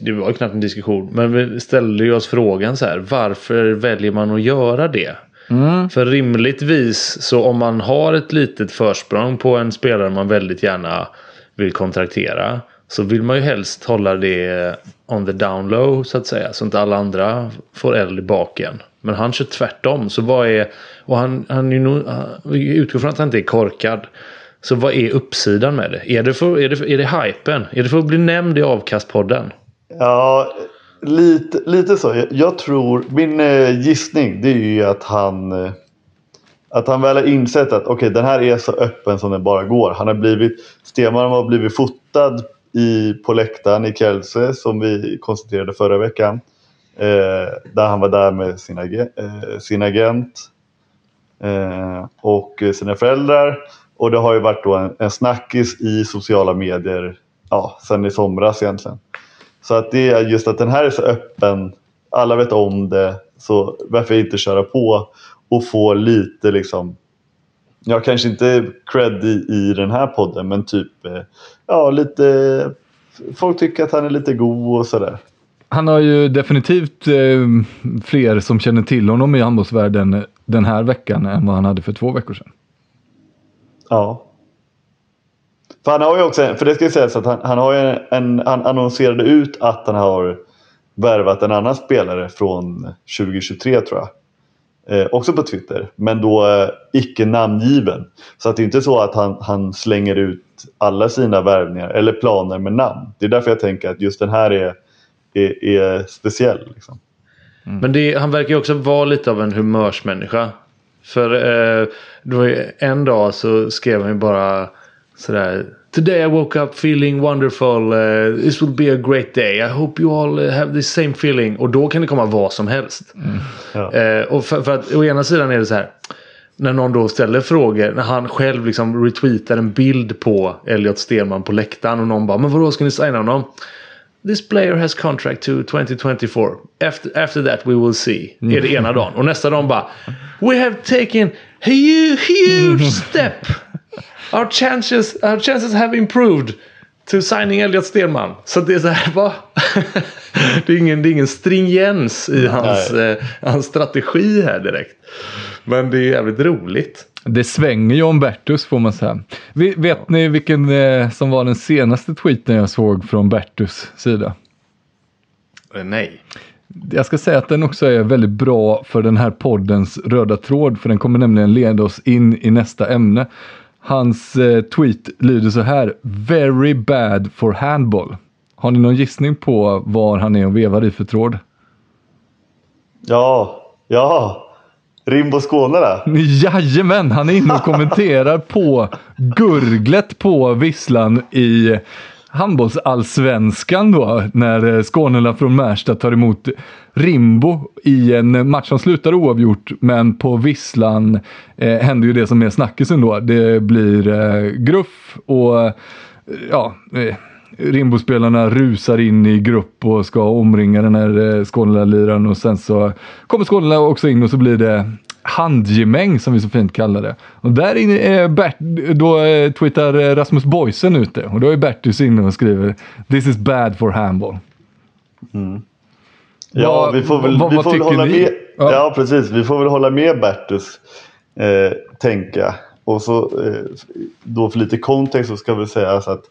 det var knappt en diskussion. Men vi ställde ju oss frågan så här. Varför väljer man att göra det? Mm. För rimligtvis så om man har ett litet försprång på en spelare man väldigt gärna vill kontraktera. Så vill man ju helst hålla det on the down low så att säga. Så inte alla andra får eld i baken. Men han kör tvärtom. Så vad är... Och han, han. Vi utgår från att han inte är korkad. Så vad är uppsidan med det? Är det, för, är det, är det hypen? Är det för att bli nämnd i avkastpodden? Ja, lite, lite så. Jag, jag tror, min eh, gissning det är ju att han eh, att han väl har insett att okay, den här är så öppen som den bara går. Han har blivit, Stenman har blivit fotad i, på läktaren i Kelse som vi konstaterade förra veckan. Eh, där han var där med sin, ag eh, sin agent eh, och sina föräldrar. Och det har ju varit då en, en snackis i sociala medier ja, sen i somras egentligen. Så att det är just att den här är så öppen, alla vet om det, så varför inte köra på och få lite liksom, ja kanske inte cred i, i den här podden men typ, eh, ja lite, folk tycker att han är lite god och sådär. Han har ju definitivt eh, fler som känner till honom i handbollsvärlden den här veckan än vad han hade för två veckor sedan. Ja. För han har ju också, för det ska ju sägas att han, han har ju en, han annonserade ut att han har värvat en annan spelare från 2023 tror jag. Eh, också på Twitter, men då eh, icke namngiven. Så att det är inte så att han, han slänger ut alla sina värvningar eller planer med namn. Det är därför jag tänker att just den här är, är, är speciell. Liksom. Mm. Men det, han verkar ju också vara lite av en humörsmänniska. För eh, det var ju en dag så skrev han ju bara sådär. Today I woke up feeling wonderful. Uh, this will be a great day. I hope you all uh, have the same feeling. Och då kan det komma vad som helst. Mm. Ja. Uh, och för, för, att å ena sidan är det så här. När någon då ställer frågor. När han själv liksom retweetar en bild på Elliot Stenman på läktaren. Och någon bara. Men vadå ska ni signa honom? This player has contract to 2024. After, after that we will see. Mm. Är det ena dagen. Och nästa dag bara. We have taken a huge step. Our chances, our chances have improved. To signing Elliot Stenman. Så det är så här, va? det, är ingen, det är ingen stringens i hans, eh, hans strategi här direkt. Men det är jävligt roligt. Det svänger ju om Bertus får man säga. Vet ni vilken eh, som var den senaste tweeten jag såg från Bertus sida? Eh, nej. Jag ska säga att den också är väldigt bra för den här poddens röda tråd, för den kommer nämligen leda oss in i nästa ämne. Hans eh, tweet lyder så här. Very bad for handball. Har ni någon gissning på var han är och vevar i för tråd? Ja, ja. Rimbo Skåne där. Jajamän, han är inne och kommenterar på gurglet på visslan i handbollsallsvenskan då när Skånela från Märsta tar emot Rimbo i en match som slutar oavgjort men på visslan eh, händer ju det som är snackisen då. Det blir eh, gruff och eh, ja, eh, Rimbo-spelarna rusar in i grupp och ska omringa den här eh, Skånela-liraren och sen så kommer Skånela också in och så blir det handgemäng som vi så fint kallar det. Och där inne är Bert, då eh, twittrar eh, Rasmus Boysen ute och då är Bertus inne och skriver This is bad for handball. Mm. Ja, vad, vi får väl, vad, vi får väl hålla ni? med. Ja. ja. precis. Vi får väl hålla med Bertus, eh, tänka. Och så eh, då för lite kontext så ska vi säga alltså att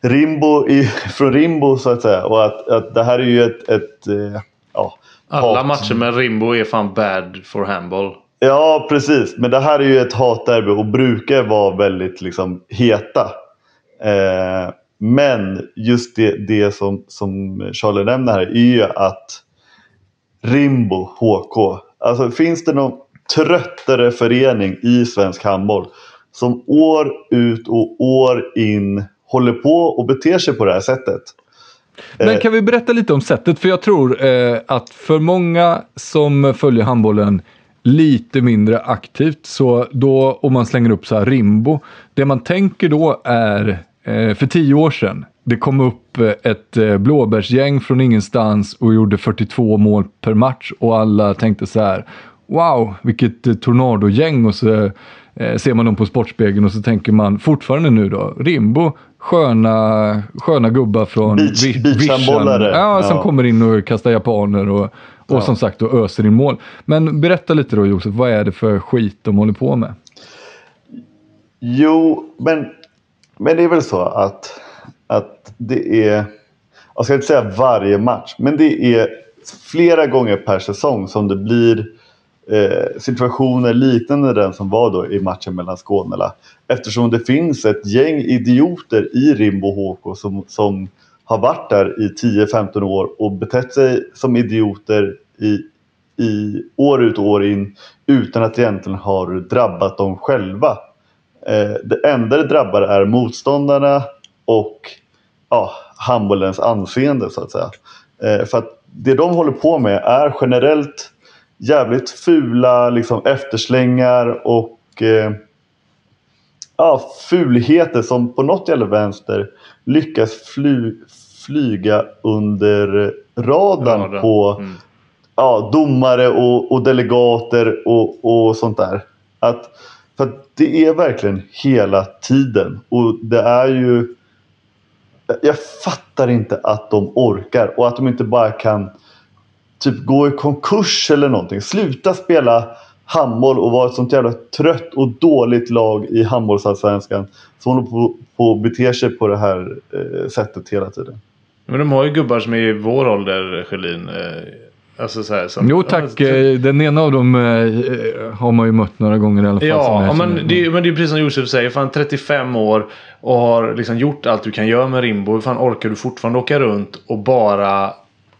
Rimbo i, från Rimbo så att säga och att, att det här är ju ett, ett eh, ja, alla hat. matcher med Rimbo är fan bad for handball. Ja, precis. Men det här är ju ett hatderby och brukar vara väldigt liksom, heta. Eh, men just det, det som, som Charlie nämner här är ju att Rimbo HK. Alltså finns det någon tröttare förening i svensk handboll som år ut och år in håller på och beter sig på det här sättet. Men kan vi berätta lite om sättet? För jag tror eh, att för många som följer handbollen lite mindre aktivt, så då om man slänger upp så här Rimbo, det man tänker då är eh, för tio år sedan, det kom upp eh, ett eh, blåbärsgäng från ingenstans och gjorde 42 mål per match och alla tänkte så här, wow, vilket eh, tornadogäng och så eh, ser man dem på Sportspegeln och så tänker man fortfarande nu då, Rimbo, sköna, sköna gubbar från Beach-. Vision. Ja, som Ja. kommer in och kastar japaner och, och som sagt då öser in mål. Men berätta lite då Josef, vad är det för skit de håller på med? Jo, men, men det är väl så att, att det är, jag ska inte säga varje match, men det är flera gånger per säsong som det blir eh, situationer liknande den som var då i matchen mellan Skånela. Eftersom det finns ett gäng idioter i Rimbo HK som, som har varit där i 10-15 år och betett sig som idioter i, i år ut och år in utan att egentligen har drabbat dem själva. Eh, det enda det drabbar är motståndarna och ja, handbollens anseende så att säga. Eh, för att det de håller på med är generellt jävligt fula liksom, efterslängar och eh, ja, fulheter som på något jävla vänster lyckas fly, flyga under radarn Radarn. på Mm. ja, domare och, och delegater och, och sånt där. Att, för att det är verkligen hela tiden. Och det är ju... Jag fattar inte att de orkar och att de inte bara kan typ gå i konkurs eller någonting. Sluta spela handboll och vara ett sånt jävla trött och dåligt lag i handbollsallsvenskan som håller på, på att bete sig på det här eh, sättet hela tiden. Men de har ju gubbar som är i vår ålder, Sjölin. Eh, alltså så här, som, Jo tack, eh, den ena av dem eh, har man ju mött några gånger i alla fall. Ja, men det, är- men det är precis som Josef säger. Fan 35 år och har liksom gjort allt du kan göra med Rimbo. Hur fan orkar du fortfarande åka runt och bara...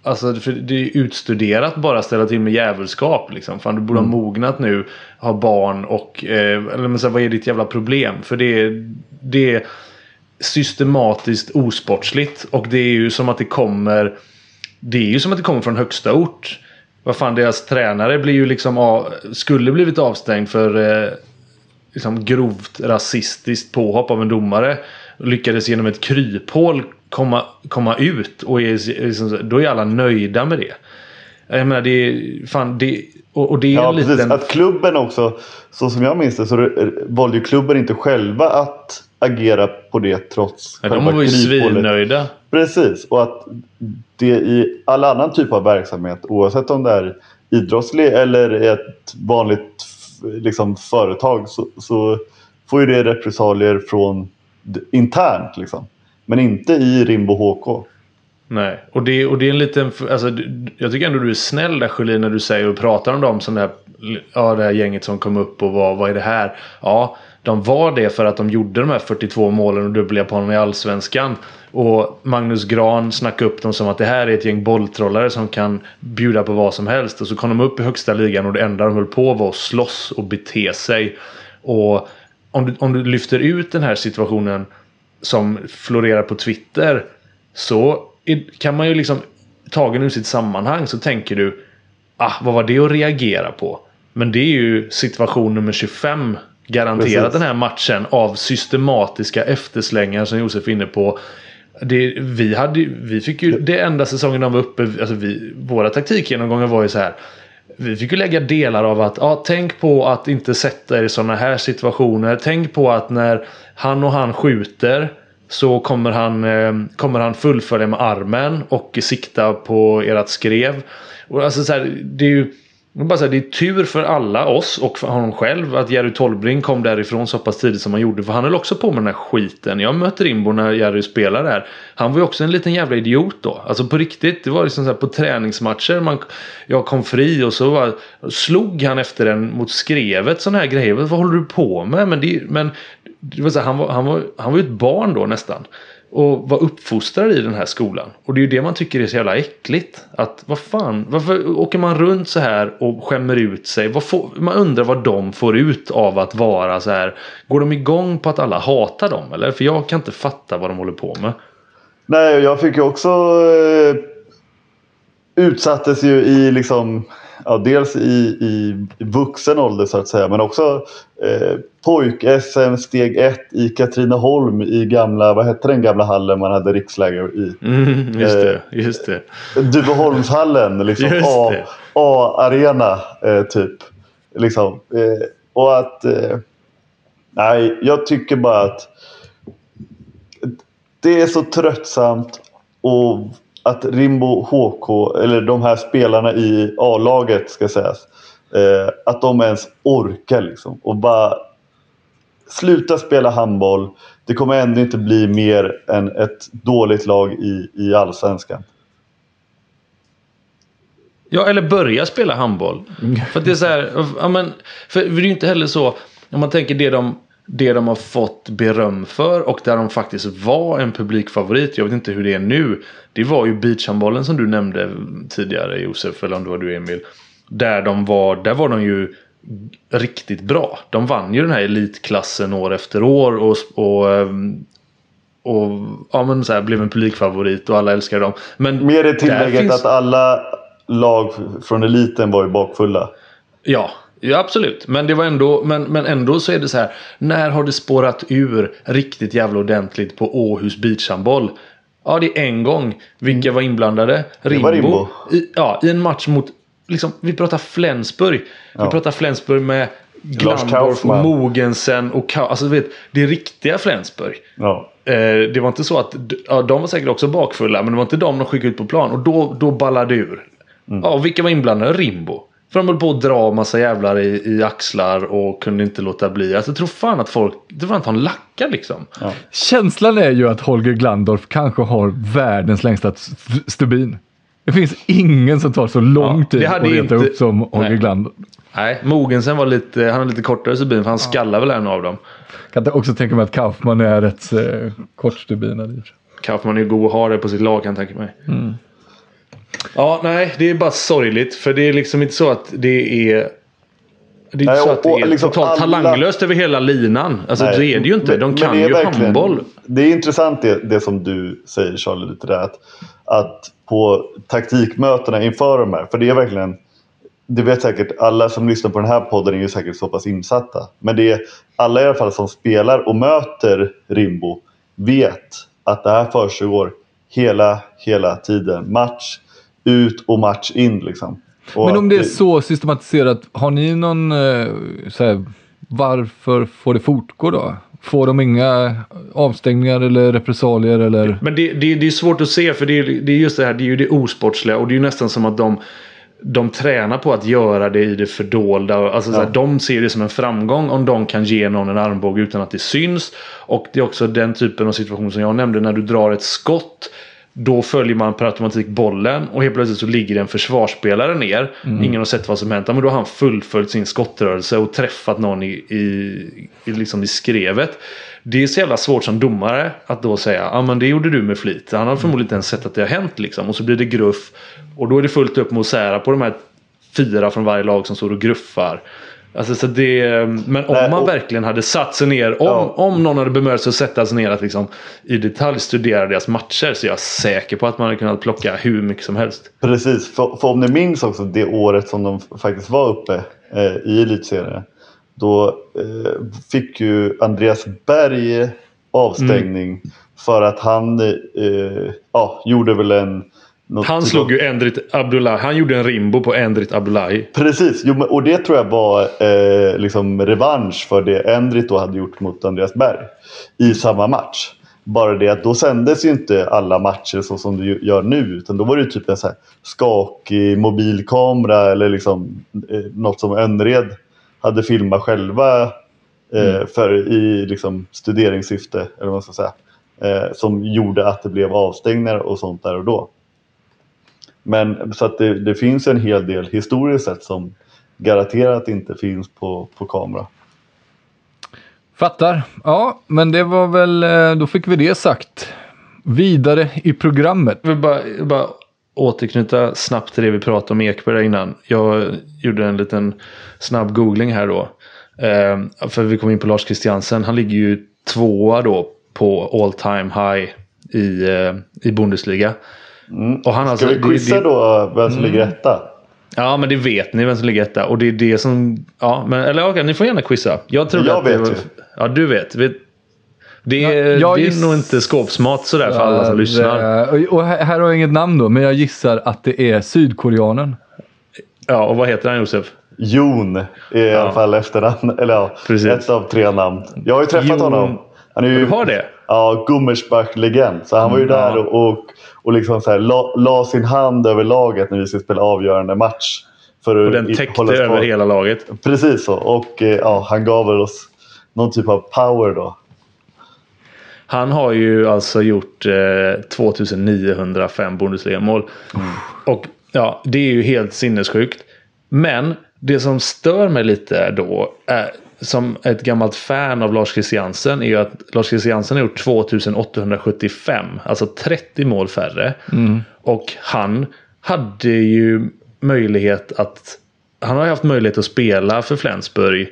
Alltså för det är utstuderat bara ställa till med jävelskap liksom. Fan du borde Mm. ha mognat nu. Ha barn och... Eh, eller men så här, vad är ditt jävla problem? För det är... Det är systematiskt osportsligt. Och det är ju som att det kommer... Det är ju som att det kommer från högsta ort. Vad fan deras tränare blir ju liksom av, skulle blivit avstängd för eh, liksom grovt rasistiskt påhopp av en domare. Lyckades genom ett kryphål komma, komma ut och är, liksom, då är alla nöjda med det. Jag menar det är fan det och, och det är Ja, en liten... precis. Att klubben också, så som jag minns det, så valde ju klubben inte själva att agera på det trots Ja, de var ju svinnöjda. Precis, och att det i all annan typ av verksamhet, oavsett om det är idrottslig eller ett vanligt liksom, företag, så, så får ju det repressalier från internt. Liksom. Men inte i Rimbo HK. Nej, och det, och det är en liten... Alltså, jag tycker ändå du är snäll där Sjölin när du säger och pratar om dem som det här, ja, det här gänget som kom upp och var, vad är det här? Ja, de var det för att de gjorde de här 42 målen och dubblerade på honom i Allsvenskan. Och Magnus Gran snackade upp dem som att det här är ett gäng bolltrollare som kan bjuda på vad som helst. Och så kom de upp i högsta ligan och det enda de höll på var att slåss och bete sig. Och om du, om du lyfter ut den här situationen som florerar på Twitter så kan man ju liksom tagen ur sitt sammanhang så tänker du ah, vad var det att reagera på? Men det är ju situation nummer 25 garanterat Precis. den här matchen av systematiska efterslängar som Josef är inne på. Det, vi, hade, vi fick ju det enda säsongen de var uppe, alltså vi, våra taktikgenomgångar var ju så här. Vi fick ju lägga delar av att ja, tänk på att inte sätta er i sådana här situationer. Tänk på att när han och han skjuter så kommer han, eh, kommer han fullfölja med armen och sikta på ert skrev. Och alltså så här, det är ju bara säga, det är tur för alla oss och för honom själv att Jerry Tolbring kom därifrån så pass tidigt som han gjorde. För han höll också på med den här skiten. Jag mötte Rimbo när Jerry spelade där. Han var ju också en liten jävla idiot då. Alltså på riktigt. Det var liksom så här på träningsmatcher. Man, jag kom fri och så var, slog han efter en mot skrevet sådana här grejer. Vad håller du på med? Men, det, men det var så här, han, var, han, var, han var ju ett barn då nästan och vara uppfostrad i den här skolan. Och det är ju det man tycker är så jävla äckligt. Att vad fan, varför åker man runt så här och skämmer ut sig? Får, man undrar vad de får ut av att vara så här. Går de igång på att alla hatar dem eller? För jag kan inte fatta vad de håller på med. Nej, jag fick ju också eh, utsattes ju i liksom ja, dels i, i vuxen ålder så att säga men också eh, pojk-SM steg 1 i Katrineholm i gamla, vad hette den gamla hallen man hade riksläger i? Mm, just det, eh, just det. Duveholmshallen, liksom A-arena eh, typ. Liksom. Eh, och att eh, nej, jag tycker bara att det är så tröttsamt och att Rimbo HK, eller de här spelarna i A-laget ska sägas, eh, att de ens orkar liksom. Och bara sluta spela handboll. Det kommer ändå inte bli mer än ett dåligt lag i, i allsvenskan. Ja, eller börja spela handboll. För det är så här, ja, men, för det är ju inte heller så, om man tänker det de det de har fått beröm för och där de faktiskt var en publikfavorit. Jag vet inte hur det är nu. Det var ju beachhandbollen som du nämnde tidigare Josef, eller om det var du Emil. Där de var, där var de ju riktigt bra. De vann ju den här elitklassen år efter år och, och, ehm, och ja, men så här, blev en publikfavorit och alla älskade dem. Men Mer i tillägget finns... att alla lag från eliten var ju bakfulla. Ja, Ja absolut, men det var ändå, men, men ändå så är det så här. När har det spårat ur riktigt jävla ordentligt på Åhus beachhandboll? Ja, det är en gång. Vilka var inblandade? Rimbo. Rimbo. I, ja, i en match mot, liksom, vi pratar Flensburg. Ja. Vi pratar Flensburg med Glandorf Mogensen och alltså du vet, det är riktiga Flensburg. Ja. Eh, det var inte så att, ja, de var säkert också bakfulla, men det var inte de de skickade ut på plan. Och då, då ballade det ur. Mm. Ja, vilka var inblandade? Rimbo. För de höll på att dra massa jävlar i, i axlar och kunde inte låta bli. Alltså, jag tror fan att folk, det var inte han lackar liksom. Ja. Känslan är ju att Holger Glandorf kanske har världens längsta stubin. Det finns ingen som tar så lång tid att reta inte... upp som Holger Nej. Glandorf. Nej, Mogensen var lite, han har lite kortare stubin för han ja. skallar väl en av dem. Kan också tänka mig att Kaufman är rätt eh, kortstubinad. Kaufman är god att ha det på sitt lag kan jag tänka mig. Mm. Ja, nej, det är bara sorgligt. För det är liksom inte så att det är... Det är inte så att det är liksom totalt alla... talanglöst över hela linan. Alltså Nej, det är det ju inte. De kan ju handboll. Det är intressant det, det som du säger Charlie lite där. Att, att på taktikmötena inför de här. För det är verkligen. Det vet säkert alla som lyssnar på den här podden är ju säkert så pass insatta. Men det är alla i alla fall som spelar och möter Rimbo vet att det här försiggår hela, hela tiden. Match ut och match in liksom. Och Men om det är så systematiserat, har ni någon, eh, så här, varför får det fortgå då? Får de inga avstängningar eller repressalier eller? Men det, det, det är svårt att se för det är, det är just det här, det är ju det osportsliga och det är ju nästan som att de de tränar på att göra det i det fördolda. Alltså, ja. så här, de ser det som en framgång om de kan ge någon en armbåge utan att det syns. Och det är också den typen av situation som jag nämnde när du drar ett skott då följer man per automatik bollen och helt plötsligt så ligger en försvarsspelare ner. Mm. Ingen har sett vad som hänt. Men då har han fullföljt sin skottrörelse och träffat någon i, i, i, liksom i skrevet. Det är så jävla svårt som domare att då säga ja ah, men det gjorde du med flit. Han har förmodligen inte ens sett att det har hänt liksom. Och så blir det gruff. Och då är det fullt upp med att sära på de här fyra från varje lag som står och gruffar. Alltså, så det, men om man verkligen hade satt sig ner, om, ja. om någon hade bemödat sig att sätta sig ner att liksom, i detalj studera deras matcher så är jag säker på att man hade kunnat plocka hur mycket som helst. Precis, för, för om ni minns också det året som de faktiskt var uppe eh, i elitserien. Då eh, fick ju Andreas Berg avstängning mm. för att han eh, ja, gjorde väl en något han slog ju Endrit Abdullahi. Han gjorde en rimbo på Endrit Abdullahi. Precis, jo, och det tror jag var eh, liksom revansch för det Endrit då hade gjort mot Andreas Berg i samma match. Bara det att då sändes ju inte alla matcher så som du gör nu. Utan då var det typ en så här skakig mobilkamera eller liksom eh, något som Önnered hade filmat själva eh, Mm. för i liksom studeringssyfte. Eller vad man ska säga. Eh, som gjorde att det blev avstängningar och sånt där och då. Men så att det, det finns en hel del historiskt sett som garanterat inte finns på, på kamera. Fattar. Ja, men det var väl, eh, då fick vi det sagt. Vidare i programmet. Jag vill bara, bara återknyta snabbt till det vi pratade om Ekberg innan. Jag gjorde en liten snabb googling här då. Eh, för vi kom in på Lars Christiansen. Han ligger ju tvåa då på all time high i, eh, i Bundesliga. Och han Ska alltså, vi det- quizza det- då vem som ligger etta? Ja, men det vet ni vem som ligger etta. Och det är det som... Ja, men, eller okej, ni får gärna quizza. Jag trodde Jag att det vet var, ju. Ja, du vet. vet det är, Ja, jag det är giss- nog inte skåpsmat sådär för alla som lyssnar. och- Och här här har jag inget namn då, men jag gissar att det är sydkoreanen. Ja, och vad heter han Josef? Jon är i alla fall efternamn. Eller ja, Precis. ett av tre namn. Jag har ju träffat Jon- honom. Han är ju Du har det? ja, Gummersbach-legend. Så han var ju Mm, där ja. och, och, och liksom så här, la, la sin hand över laget när vi skulle spela avgörande match. För att Och den täckte över hela laget. Precis så. Och eh, ja, han gav väl oss någon typ av power då. Han har ju alltså gjort eh, 2905 Bundesliga-mål. Och ja, det är ju helt sinnessjukt. Men det som stör mig lite då, är, som ett gammalt fan av Lars Christiansen, är ju att Lars Christiansen har gjort 2875. Alltså 30 mål färre. Och han hade ju möjlighet att... Han har ju haft möjlighet att spela för Flensburg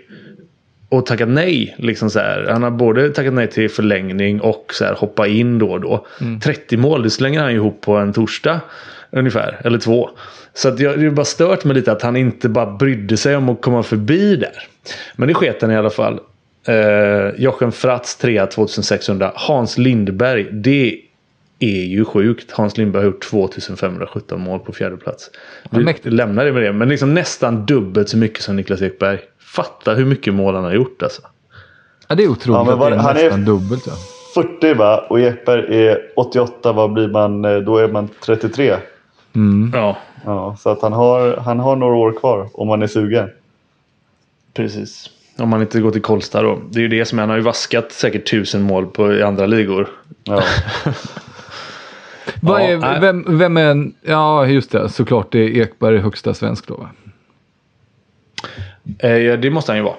och tackat nej. Liksom så här. Han har både tackat nej till förlängning och så här, hoppa in då och då. 30 mål, det slänger han ju ihop på en torsdag. Ungefär, eller två. Så att jag, det bara stört mig lite att han inte bara brydde sig om att komma förbi där. Men det sket han i alla fall. Eh, Jochen Fratz 3 2600. Hans Lindberg, det är ju sjukt. Hans Lindberg har gjort 2517 mål på fjärde plats. Ja, Vi mäktigt. lämnar det med det. Men liksom nästan dubbelt så mycket som Niklas Ekberg. Fatta hur mycket mål han har gjort alltså. Ja, det är otroligt Ja, men var- det är han är- dubbelt. Ja. 40 va? Och Ekberg är 88. Vad blir man? eh, Då är man 33. Ja, Ja, så att han har, han har några år kvar om man är sugen. precis. Om man inte går till Kolstad då. Det är ju det som är. Han har ju vaskat säkert tusen mål på, i andra ligor. Ja. Vad Ja, är, vem, vem är en, Ja, just det. Såklart det är Ekberg högsta svensk då. Va? Eh, ja, det måste han ju vara.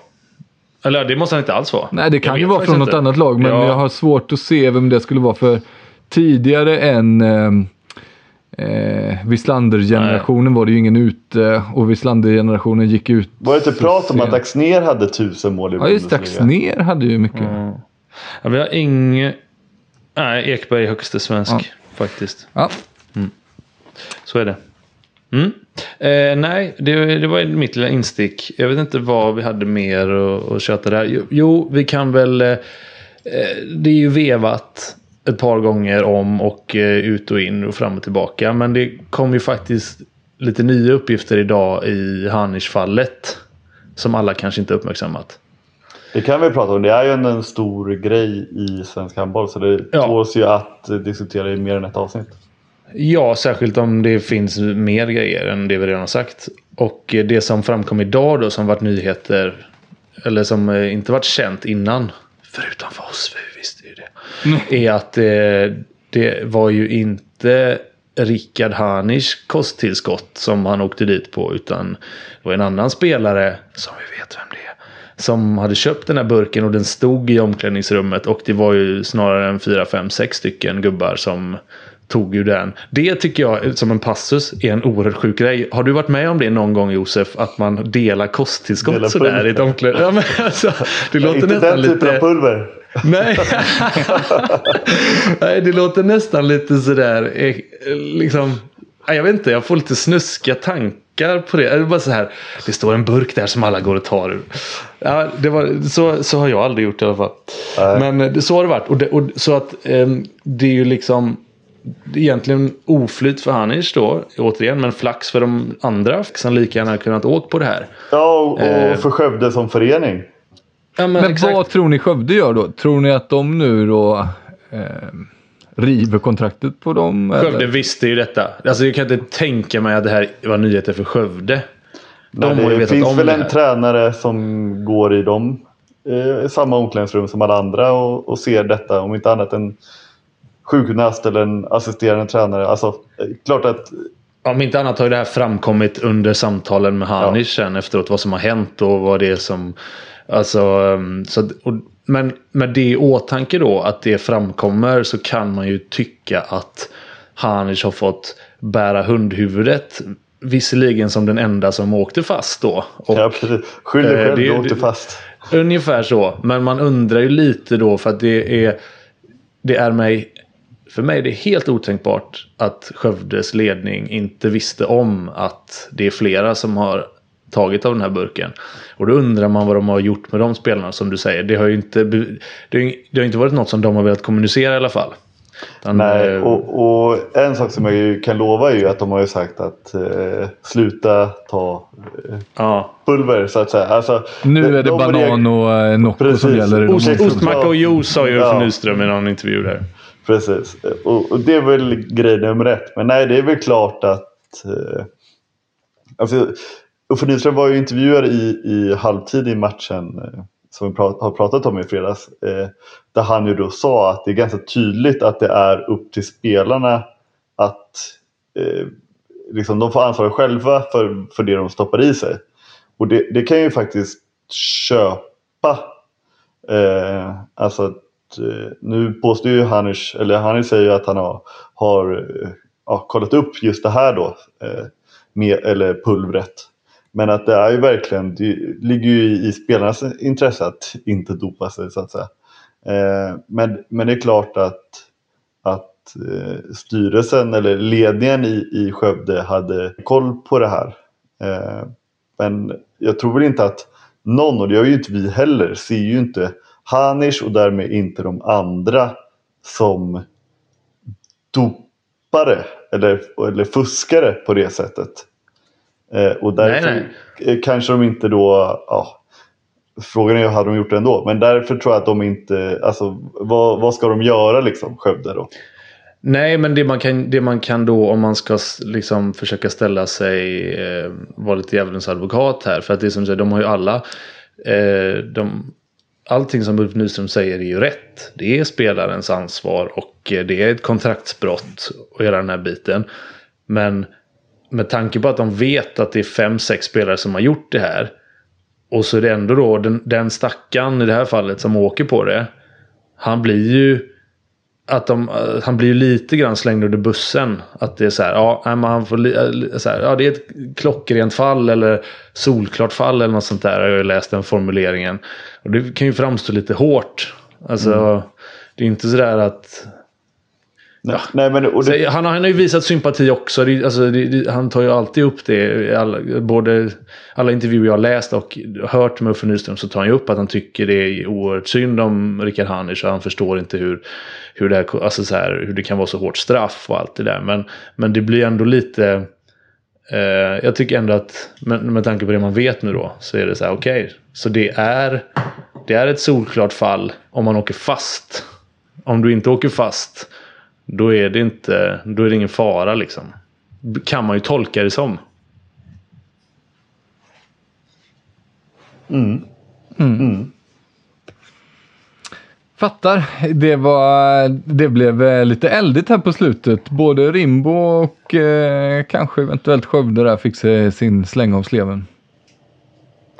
Eller det måste han inte alls vara. Nej, det Jag kan ju vet vara från något inte. annat lag, men Ja. jag har svårt att se vem det skulle vara. För tidigare än eh, eh, Wislander-generationen var det ju ingen ute och Wislander-generationen gick ut. Var det inte prat om att. Axner hade tusen mål i Ja, just. Bundesliga? Axner hade ju mycket. Ja, vi har ingen... Nej, Ekberg är högste svensk. Ja. Faktiskt. Ja. Så är det. Mm. Eh, nej, det, det var mitt lilla instick. Jag vet inte vad vi hade mer att, köta där. Jo, Jo, vi kan väl... Eh, eh, det är ju vevat ett par gånger om och eh, ut och in och fram och tillbaka. Men det kom ju faktiskt lite nya uppgifter idag i Hanish-fallet. Som alla kanske inte uppmärksammat. Det kan vi prata om. Det är ju en, en stor grej i svensk handboll. Så det Ja. tåls ju att diskutera i mer än ett avsnitt. Ja, särskilt om det finns mer grejer än det vi redan har sagt. Och eh, det som framkom idag då som varit nyheter. Eller som eh, inte varit känt innan. Förutom för oss, för vi visste ju det. Är att eh, det var ju inte Rickard Hanisch kosttillskott som han åkte dit på. Utan det var en annan spelare, som vi vet vem det är. Som hade köpt den här burken och den stod i omklädningsrummet. Och det var ju snarare en fyra, fem, sex stycken gubbar som tog ju den. Det tycker jag som en passus är en oerhört sjuk grej. Har du varit med om det någon gång Josef? Att man delar kosttillskott Delar sådär i ett omklädningsrum? Ja, men alltså, det låter Inte nästan den typen lite... av pulver. Nej. Nej, det låter nästan lite sådär. eh, Liksom, ja, jag vet inte, jag får lite snuskiga tankar på det. Det är bara så här, det står en burk där som alla går och tar ur. Ja, det var, så, så har jag aldrig gjort i alla fall. Nej. Men eh, det, så har det varit. Och, det, och så att ehm, det är ju liksom egentligen oflyt för Hanish då, återigen, men flax för de andra som lika gärna kunnat åka på det här. Ja, och, Eh. för Skövde som förening. Ja, men, Men vad tror ni Skövde gör då? Tror ni att de nu då eh, river kontraktet på dem? Skövde eller? visste ju detta. Alltså jag kan inte tänka mig att det här var nyheter för Skövde. De Nej, det finns väl det en tränare som går i dem eh, samma omklädningsrum som alla andra och, och ser detta. Om inte annat en sjukgymnast eller en assisterande tränare. Alltså, klart att Om inte annat har det här framkommit under samtalen med Hanish sen efteråt. Vad som har hänt och vad det är som... Alltså, um, så, och, men med det i åtanke då att det framkommer så kan man ju tycka att Hanish har fått bära hundhuvudet. Visserligen som den enda som åkte fast då. Och, ja, precis. skyll dig eh, själv, du åkte fast. Ungefär så. Men man undrar ju lite då för att det är... Det är mig... För mig är det helt otänkbart att Skövdes ledning inte visste om att det är flera som har tagit av den här burken. Och då undrar man vad de har gjort med de spelarna som du säger. Det har ju inte, det har, inte varit något som de har velat kommunicera i alla fall. Utan, Nej, eh, och, och en sak som jag ju kan lova är ju att de har ju sagt att eh, sluta ta eh, ja. pulver så att säga. Alltså, Nu är det de banan och eh, Nocco som gäller. de Ost, ostmacka och juice sa ju Ulf Ja. Nyström i någon intervju där. Precis. Och, och det är väl grej nummer ett. Men nej, det är väl klart att... Eh, alltså, Uffe Nyström var ju intervjuad i, i halvtid i matchen eh, som vi prat, har pratat om i fredags. Eh, där han ju då sa att det är ganska tydligt att det är upp till spelarna att eh, liksom, de får ansvara själva för, för det de stoppar i sig. Och det, det kan ju faktiskt köpa. Eh, alltså att, Eh, nu påstår ju Hanish, eller Hanish säger ju att han har, har eh, ja, kollat upp just det här då. Eh, med, eller pulvret. Men att det är ju verkligen, det ligger ju i, spelarnas intresse att inte dopa sig så att säga. Men, men det är klart att, att styrelsen eller ledningen i, i Skövde hade koll på det här. Men jag tror väl inte att någon, och det gör ju inte vi heller, ser ju inte Hanish och därmed inte de andra som dopare eller, eller fuskare på det sättet. Eh, och därför Nej, eh, kanske de inte då, ja, frågan är hade de gjort det ändå, men därför tror jag att de inte, alltså vad, vad ska de göra liksom, Skövde då? Nej, men det man kan, det man kan då om man ska liksom försöka ställa sig, eh, vara lite djävulens advokat här. För att det är som du säger, de har ju alla, eh, de, allting som Ulf Nyström säger är ju rätt. Det är spelarens ansvar och eh, det är ett kontraktsbrott och hela den här biten. Men med tanke på att de vet att det är fem, sex spelare som har gjort det här. Och så är det ändå då den, den stackaren i det här fallet som åker på det. Han blir ju att de, eh, han blir ju lite grann slängd under bussen. Att det är så här, ja, han får eh, så här, ja, det är ett klockrent fall eller solklart fall eller något sånt där. Jag har ju läst den formuleringen. Och det kan ju framstå lite hårt. Alltså, det är inte så där att... Nej, nej, men, det, han, har- han har ju visat sympati också. Det, alltså, det, han tar ju alltid upp det. Alla, både alla intervjuer jag har läst och hört med Uffe Nyström så tar han ju upp att han tycker det är oerhört synd om Rickard Hanisch. Han förstår inte hur, hur, det här, alltså så här, hur det kan vara så hårt straff och allt det där. Men, men det blir ändå lite... Eh, jag tycker ändå att med, med tanke på det man vet nu då så är det så här okej. så det är, det är ett solklart fall om man åker fast. Om du inte åker fast då är det inte, då är det ingen fara liksom. Kan man ju tolka det som. Fattar. Det, var, det blev eh, lite eldigt här på slutet. Både Rimbo och eh, kanske eventuellt Skövde där fick sig sin släng av sleven.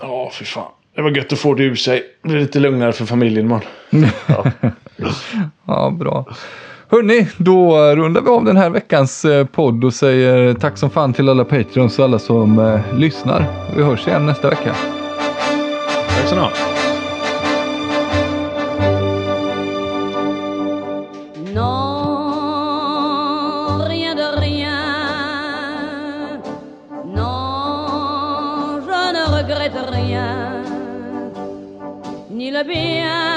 Ja, för fan. Det var gött att få det ur sig. Det blir lite lugnare för familjen imorgon. Ja, bra. Hörni, då rundar vi av den här veckans eh, podd och säger tack som fan till alla Patreons och alla som eh, lyssnar. Vi hörs igen nästa vecka. Tack så ni ha. Ni le bien